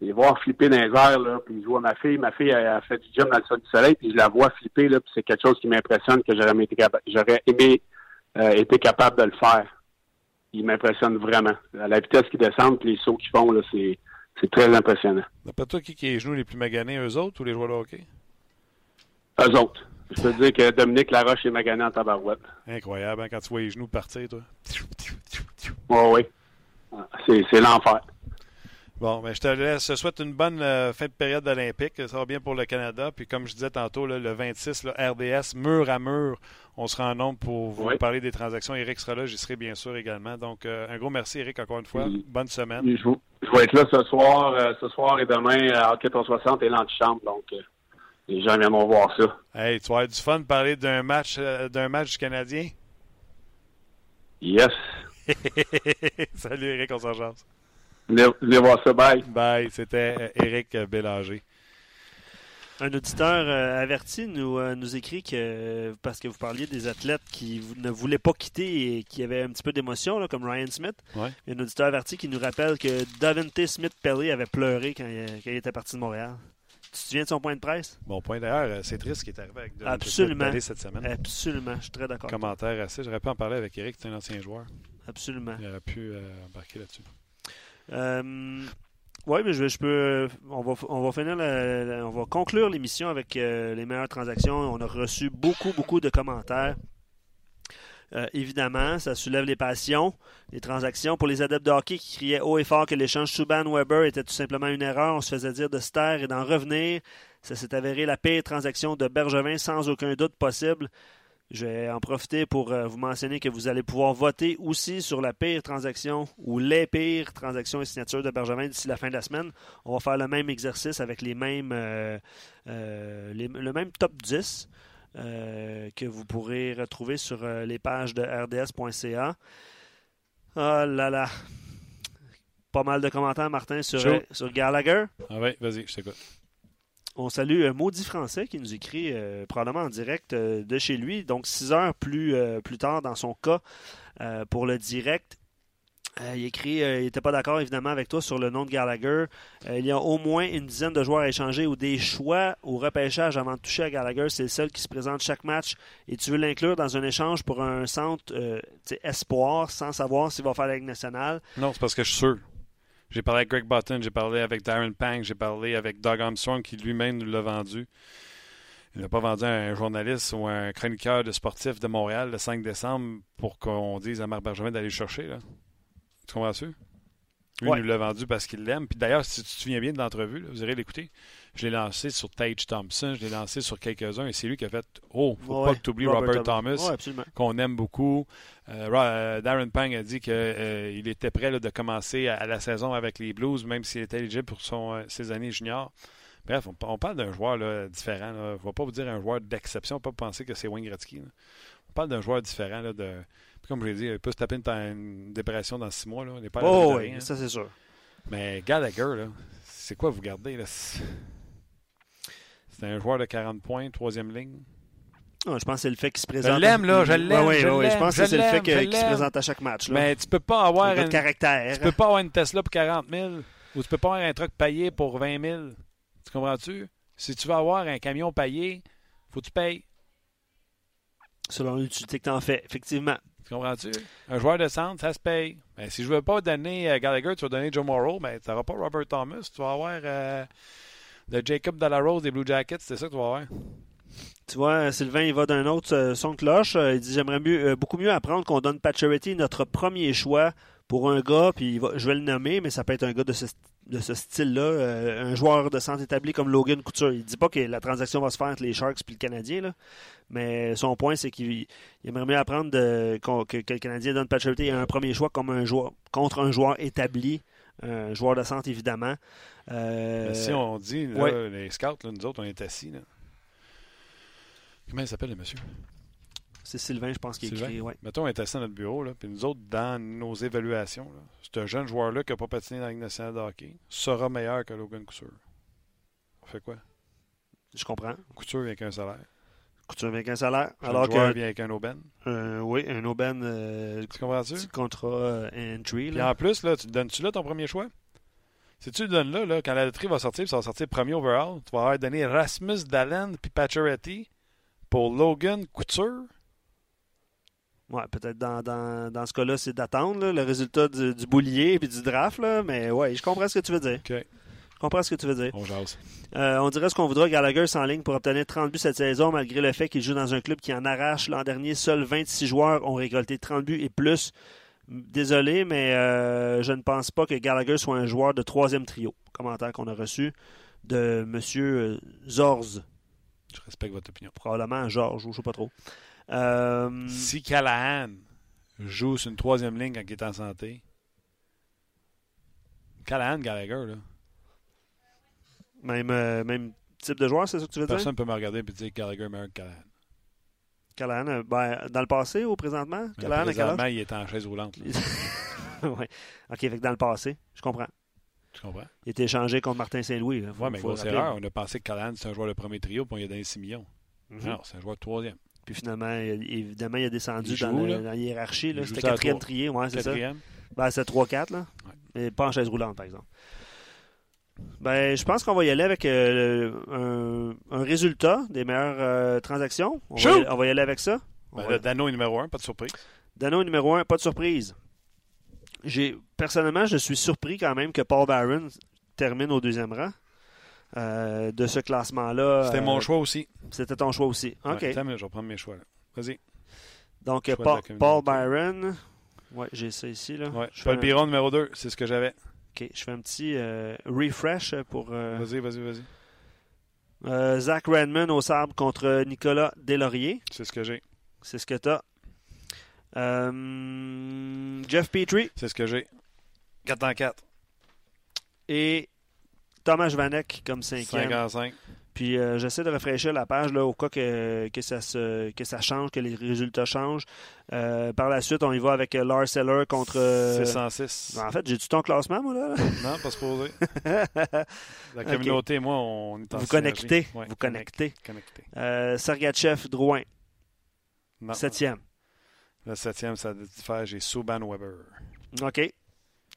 les voir flipper dans les airs, là, puis je vois ma fille, ma fille a, fait du gym dans le sol du soleil, puis je la vois flipper, là, puis c'est quelque chose qui m'impressionne que j'aurais été j'aurais aimé été capable de le faire. Il m'impressionne vraiment. À la vitesse qu'ils descendent, puis les sauts qu'ils font, là, c'est c'est très impressionnant. Pas toi qui, qui est les genoux les plus maganés, eux autres, ou les joueurs de hockey? Eux autres. Je peux te dire que Dominique Laroche est magané en tabarouette. Incroyable, hein, quand tu vois les genoux partir, toi. Oui, oui. C'est l'enfer. Bon, ben, je te laisse. Je souhaite une bonne euh, fin de période olympique. Ça va bien pour le Canada. Puis, comme je disais tantôt, le 26, RDS, mur à mur, on sera en nombre pour vous parler des transactions. Eric sera là, j'y serai bien sûr également. Donc, euh, un gros merci, Eric, encore une fois. Bonne semaine. Je, vais être là ce soir, euh, ce soir et demain à 460 et l'antichambre. Donc, les gens viendront voir ça. Hey, tu vas avoir du fun de parler d'un match, d'un match du Canadien? Yes. Salut, Eric, on s'en. Venez voir ça. Bye. Bye. C'était Eric euh, Bélanger. Un auditeur euh, averti nous, euh, nous écrit que, parce que vous parliez des athlètes qui ne voulaient pas quitter et qui avaient un petit peu d'émotion, comme Ryan Smith. Il y a un auditeur averti qui nous rappelle que Davante Smith-Pelly avait pleuré quand il, était parti de Montréal. Tu te souviens de son point de presse? Bon point d'ailleurs, c'est triste ce qui est arrivé avec Davante Absolument. cette semaine. Absolument, je suis très d'accord. Commentaire assez. J'aurais pu en parler avec Eric, c'est un ancien joueur. Absolument. Il aurait pu embarquer là-dessus. Euh, oui, mais je, peux. On va, on va conclure l'émission avec euh, les meilleures transactions. On a reçu beaucoup, beaucoup de commentaires. Euh, évidemment, ça soulève les passions, les transactions. Pour les adeptes de hockey qui criaient haut et fort que l'échange Subban-Weber était tout simplement une erreur, on se faisait dire de se taire et d'en revenir. Ça s'est avéré la pire transaction de Bergevin sans aucun doute possible. Je vais en profiter pour euh, vous mentionner que vous allez pouvoir voter aussi sur la pire transaction ou les pires transactions et signatures de Bergevin d'ici la fin de la semaine. On va faire le même exercice avec les mêmes, euh, euh, le même top 10 que vous pourrez retrouver sur les pages de rds.ca. Oh là là! Pas mal de commentaires, Martin, sur, sur Gallagher. Ah oui, vas-y, je t'écoute. On salue euh, Maudit Français qui nous écrit euh, probablement en direct euh, de chez lui, donc six heures plus, plus tard dans son cas pour le direct. il écrit, il n'était pas d'accord évidemment avec toi sur le nom de Gallagher. il y a au moins une dizaine de joueurs à échanger ou des choix au repêchage avant de toucher à Gallagher. C'est le seul qui se présente chaque match et tu veux l'inclure dans un échange pour un centre espoir sans savoir s'il va faire la Ligue nationale. Non, c'est parce que je suis sûr. J'ai parlé avec Greg Button, j'ai parlé avec Darren Pang, j'ai parlé avec Doug Armstrong qui lui-même nous l'a vendu. Il n'a pas vendu à un journaliste ou un chroniqueur de sportif de Montréal le 5 décembre pour qu'on dise à Marc Bergevin d'aller le chercher. Là. Tu comprends Lui, il nous l'a vendu parce qu'il l'aime. Puis d'ailleurs, si tu te souviens bien de l'entrevue, vous irez l'écouter. Je l'ai lancé sur Tage Thompson, je l'ai lancé sur quelques-uns et c'est lui qui a fait Oh, faut pas que tu oublies Robert, Thomas, qu'on aime beaucoup. Euh, euh, Darren Pang a dit qu'il euh, était prêt de commencer à, la saison avec les Blues, même s'il était éligible pour son, ses années juniors. Bref, on, parle d'un joueur différent. Je ne vais pas vous dire un joueur d'exception, pas penser que c'est Wayne Gretzky. On parle d'un joueur différent. de, comme je l'ai dit, il peut se taper une, dépression dans six mois. Là. pas oh, oui, ça c'est sûr. Mais Gallagher, c'est quoi vous gardez? Là? C'est un joueur de 40 points, troisième ligne. Ah, je pense que c'est le fait qu'il se présente. Je l'aime, là, je l'aime. Oui, oui, je pense que c'est le fait qu'il se présente à chaque match. Là. Mais tu peux pas avoir. Un caractère. Tu peux pas avoir une Tesla pour 40 000 ou tu peux pas avoir un truck payé pour 20 000. Tu comprends-tu? Si tu veux avoir un camion payé, faut que tu payes. Selon l'utilité que tu en fais, effectivement. Tu comprends-tu? Un joueur de centre, ça se paye. Mais si je veux pas donner euh, Gallagher, tu vas donner Joe Morrow, mais tu n'auras pas Robert Thomas. Tu vas avoir euh, le Jacob Rose des Blue Jackets. C'est ça que tu vas avoir. Tu vois, Sylvain, il va d'un autre euh, son de cloche. Euh, il dit J'aimerais euh, beaucoup mieux apprendre qu'on donne Pacioretty notre premier choix pour un gars, puis je vais le nommer, mais ça peut être un gars de ce, de ce style-là, un joueur de centre établi comme Logan Couture. Il dit pas que la transaction va se faire entre les Sharks et le Canadien, là, mais son point, c'est qu'il aimerait mieux apprendre de, que, le Canadien donne Pacioretty un premier choix comme un joueur, contre un joueur établi, un joueur de centre, évidemment. si on dit, les scouts, nous autres, on est assis. Là. Comment il s'appelle le monsieur? C'est Sylvain, je pense, qui écrit. Ouais. Mettons, on est assis dans notre bureau, là, puis nous autres, dans nos évaluations, c'est un jeune joueur-là qui n'a pas patiné dans la Ligue nationale de hockey sera meilleur que Logan Couture. On fait quoi? Je comprends. Couture vient avec un salaire. Couture vient avec un salaire. alors joueur vient avec un aubaine. oui, un aubaine. Euh, tu comprends-tu? Contrat euh, entry. Puis en plus, là, tu donnes-tu là ton premier choix? Si tu le donnes là, là, quand la loterie va sortir, ça va sortir premier overall, tu vas avoir donné Rasmus Dallen puis Pacioretty pour Logan Couture? Ouais, peut-être dans, dans, dans, ce cas-là, c'est d'attendre le résultat du, boulier et du draft, là, mais ouais, je comprends ce que tu veux dire. Je comprends ce que tu veux dire. On jase. Euh, on dirait ce qu'on voudra. Gallagher en ligne pour obtenir 30 buts cette saison, malgré le fait qu'il joue dans un club qui en arrache. L'an dernier, seuls 26 joueurs ont récolté 30 buts et plus. Désolé, mais euh, je ne pense pas que Gallagher soit un joueur de troisième trio. Commentaire qu'on a reçu de M. Euh, Zorz. Je respecte votre opinion. Probablement Georges, je ne sais pas trop. Euh, si Callahan joue sur une troisième ligne quand il est en santé, Callahan, Gallagher, là. Même, euh, même type de joueur, c'est ça que tu veux dire? Personne ne peut me regarder et dire Gallagher meilleur que Callahan. Callahan, euh, ben, dans le passé ou présentement? Callahan, présentement, il est en chaise roulante. oui. OK, fait dans le passé, je comprends. Tu comprends? Il était échangé contre Martin Saint-Louis. Oui, mais grosse erreur. On a pensé que Callahan, c'est un joueur de premier trio, puis on lui a donné 6 millions. Mm Non, c'est un joueur de troisième. Puis finalement, évidemment, il a descendu dans, la hiérarchie. C'était quatrième trié, ouais, c'est ça. Ben, c'est 3-4, là. Mais pas en chaise roulante, par exemple. Ben, je pense qu'on va y aller avec euh, un, résultat des meilleures euh, transactions. On va, on va, y aller avec ça. Ben, Dano est numéro 1, pas de surprise. Dano est numéro 1, pas de surprise personnellement, je suis surpris quand même que Paul Barron termine au deuxième rang euh, de ce classement-là. C'était mon euh, choix aussi. C'était ton choix aussi. OK. je vais prendre mes choix. Vas-y. Donc, Paul, Byron. Ouais, j'ai ça ici. Là. Ouais. Paul Byron, numéro 2, c'est ce que j'avais. OK, je fais un petit euh, refresh pour. Vas-y, vas-y, vas-y. Zach Redman au sable contre Nicolas Delaurier. C'est ce que j'ai. C'est ce que tu as. Euh, Jeff Petrie. C'est ce que j'ai. 4 en 4. Et Thomas Vanek comme 5 5 en 5. Puis euh, j'essaie de rafraîchir la page là, au cas que, que, ça se, que ça change, que les résultats changent. Euh, par la suite, on y va avec Lars Seller contre. 606. En fait, j'ai-tu ton classement, moi, là? Non, pas supposé. la communauté et moi, on est en Vous connectez. vous connectez. Connecté. Sergachev Drouin. Septième. Le septième, ça faire j'ai Souban Weber. OK.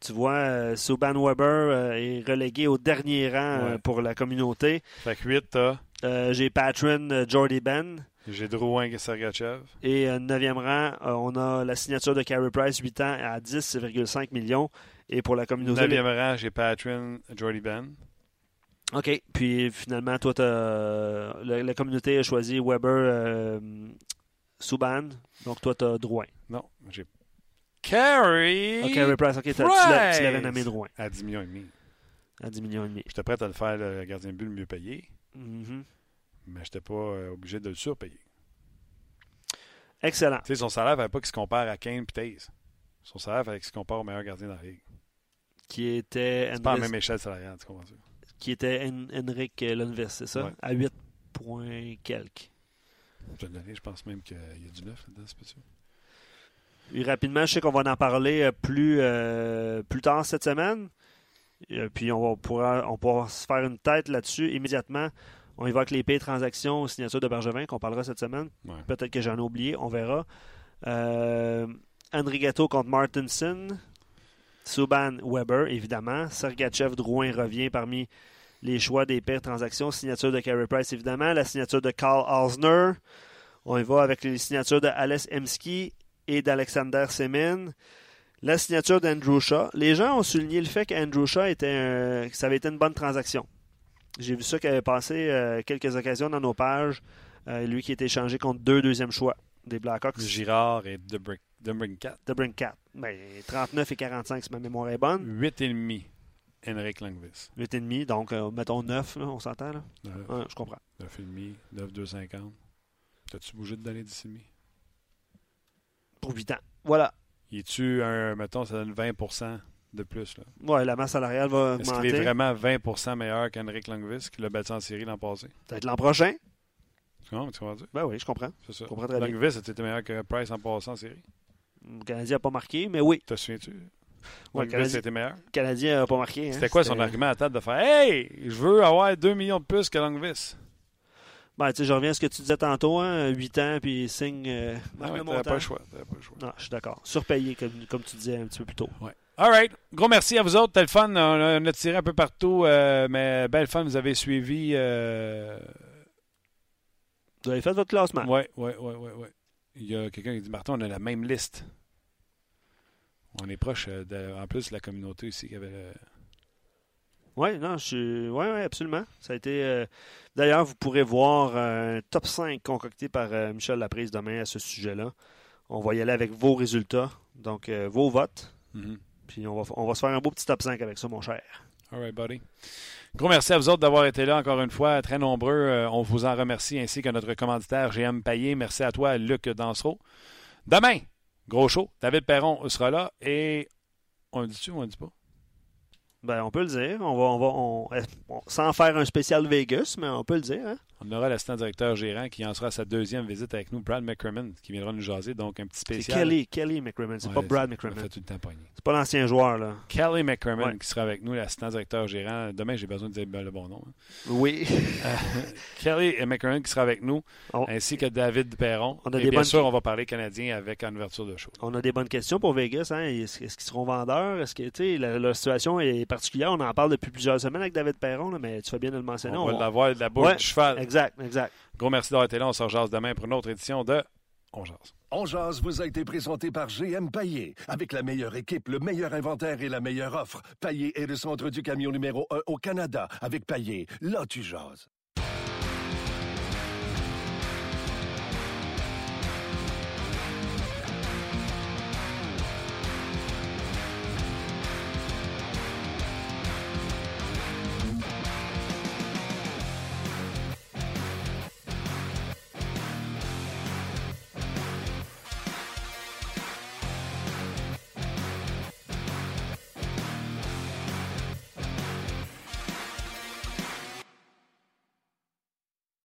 Tu vois, euh, Souban Weber euh, est relégué au dernier rang euh, pour la communauté. Fait que 8, t'as. j'ai Patron Jordy Ben. J'ai Drouin et Sergachev. Et neuvième rang, on a la signature de Carey Price, 8 ans, à 10,5 millions. Et pour la communauté. Neuvième rang, j'ai Patron Jordy Ben. OK. Puis finalement, toi, la, la, communauté a choisi Weber Souban. Donc, toi, tu as Drouin. Non, j'ai Carey. OK, Carey Price. OK, tu l'avais nommé Drouin. À 10 millions et demi. À 10 millions et demi. J'étais prêt à le faire le gardien de but le mieux payé. Mm-hmm. Mais je n'étais pas euh, obligé de le surpayer. Excellent. Tu sais, son salaire ne fallait pas qu'il se compare à Kane et Taze. Son salaire fallait qu'il se compare au meilleur gardien de la Ligue. Qui était. C'est pas la même échelle salariale, tu comprends ça? Qui était Henrik Lundqvist, c'est ça? À 8 points quelques. Je, je pense même qu'il y a du neuf là-dedans, c'est sûr. Et rapidement, je sais qu'on va en parler euh, plus, euh, plus tard cette semaine. Euh, puis on, va, pourra, on pourra se faire une tête là-dessus immédiatement. On évoque les payes transactions aux signatures de Bergevin qu'on parlera cette semaine. Peut-être que j'en ai oublié, on verra. Euh, Gatto contre Martinson. Subban Weber, évidemment. Sergachev Drouin revient parmi les choix des pires transactions. Signature de Carey Price, évidemment. La signature de Carl Osner. On y va avec les signatures de Alice Emski et d'Alexander Semin. La signature d'Andrew Shaw. Les gens ont souligné le fait qu'Andrew Shaw était ça avait été une bonne transaction. J'ai vu ça qui avait passé euh, quelques occasions dans nos pages. Euh, lui qui était échangé contre deux deuxièmes choix des Blackhawks. Girard et Debrincat. Debrincat. Ben, 39 et 45, si ma mémoire est bonne. 8,5. Henrik Langvis. 8,5, donc euh, mettons 9, là, on s'entend là? Ouais, je comprends. 9,5, 9, 2,50. T'as-tu bougé de donner 10,5? Pour 8 ans. Voilà. Y tu un, mettons, ça donne 20% de plus. Là? Ouais, la masse salariale va Est-ce qu'il est vraiment 20% meilleur qu'Henrik Langvis qui l'a battu en série l'an passé? Peut-être l'an prochain. Tu comprends, tu comprends Ben oui, je comprends. C'est ça. Je comprends très bien. Langvis était meilleur que Price en passant en série. Le Canadien n'a pas marqué, mais oui. Te souviens-tu? Ouais, Langvis Canadien- était meilleur. Le Canadien n'a pas marqué. hein. C'était quoi son argument à table de faire Hey, je veux avoir 2 millions de plus que Langvis? Ben, tu sais, je reviens à ce que tu disais tantôt, hein, 8 ans, puis signe. Euh, Ah ouais, le t'avais pas le choix. t'avais pas le choix. Non, je suis d'accord. Surpayé, comme, comme tu disais un petit peu plus tôt. Ouais. All right. Gros merci à vous autres. C'était le fun. On a, on a tiré un peu partout, euh, mais belle fun. Vous avez suivi. Euh... Vous avez fait votre classement. Oui, oui, oui, oui. Ouais. Il y a quelqu'un qui dit Martin, on a la même liste. On est proche, euh, de- en plus, de la communauté ici qui avait. le- Oui, non, je suis. Oui, oui, absolument. Ça a été. euh, D'ailleurs, vous pourrez voir un top 5 concocté par euh, Michel Laprise demain à ce sujet-là. On va y aller avec vos résultats, donc euh, vos votes. Mhm. Puis on va, on va se faire un beau petit top 5 avec ça, mon cher. All right, buddy. Gros merci à vous autres d'avoir été là encore une fois, très nombreux. On vous en remercie, ainsi que notre commanditaire GM Payé. Merci à toi, Luc Dansereau. Demain, gros show. David Perron sera là et on le dit-tu ou on le dit pas? Ben, on peut le dire. On va, on va, on- eh, sans faire un spécial Vegas, mais on peut le dire. Hein? On aura l'assistant directeur gérant qui en sera à sa deuxième visite avec nous, Brad McCrimmon, qui viendra nous jaser. Donc, un petit C'est spécial. Kelly, Kelly McCrimmon. C'est Ouais, pas Brad McCrimmon. fait tout le temps pogner. C'est pas l'ancien joueur, là. Kelly McCrimmon Ouais. qui sera avec nous, l'assistant directeur gérant. Demain, j'ai besoin de dire le bon nom. hein. Oui. Kelly McCrimmon qui sera avec nous, ainsi que David Perron. On a Et des bien bonnes- sûr, on va parler canadien avec en ouverture de show. on a des bonnes questions pour Vegas. Hein? Est-ce, qu'ils seront vendeurs? Est-ce que, tu sais, la, la situation est particulière. On en parle depuis plusieurs semaines avec David Perron, là, mais tu fais bien de le mentionner. On va l'avoir de la bouche Ouais, du cheval. Exact, exact. Gros merci d'avoir été là. On se rejase demain pour une autre édition de On jase. On jase vous a été présenté par GM Paillé. Avec la meilleure équipe, le meilleur inventaire et la meilleure offre. Paillé est le centre du camion numéro 1 au Canada. Avec Paillé, là tu jases.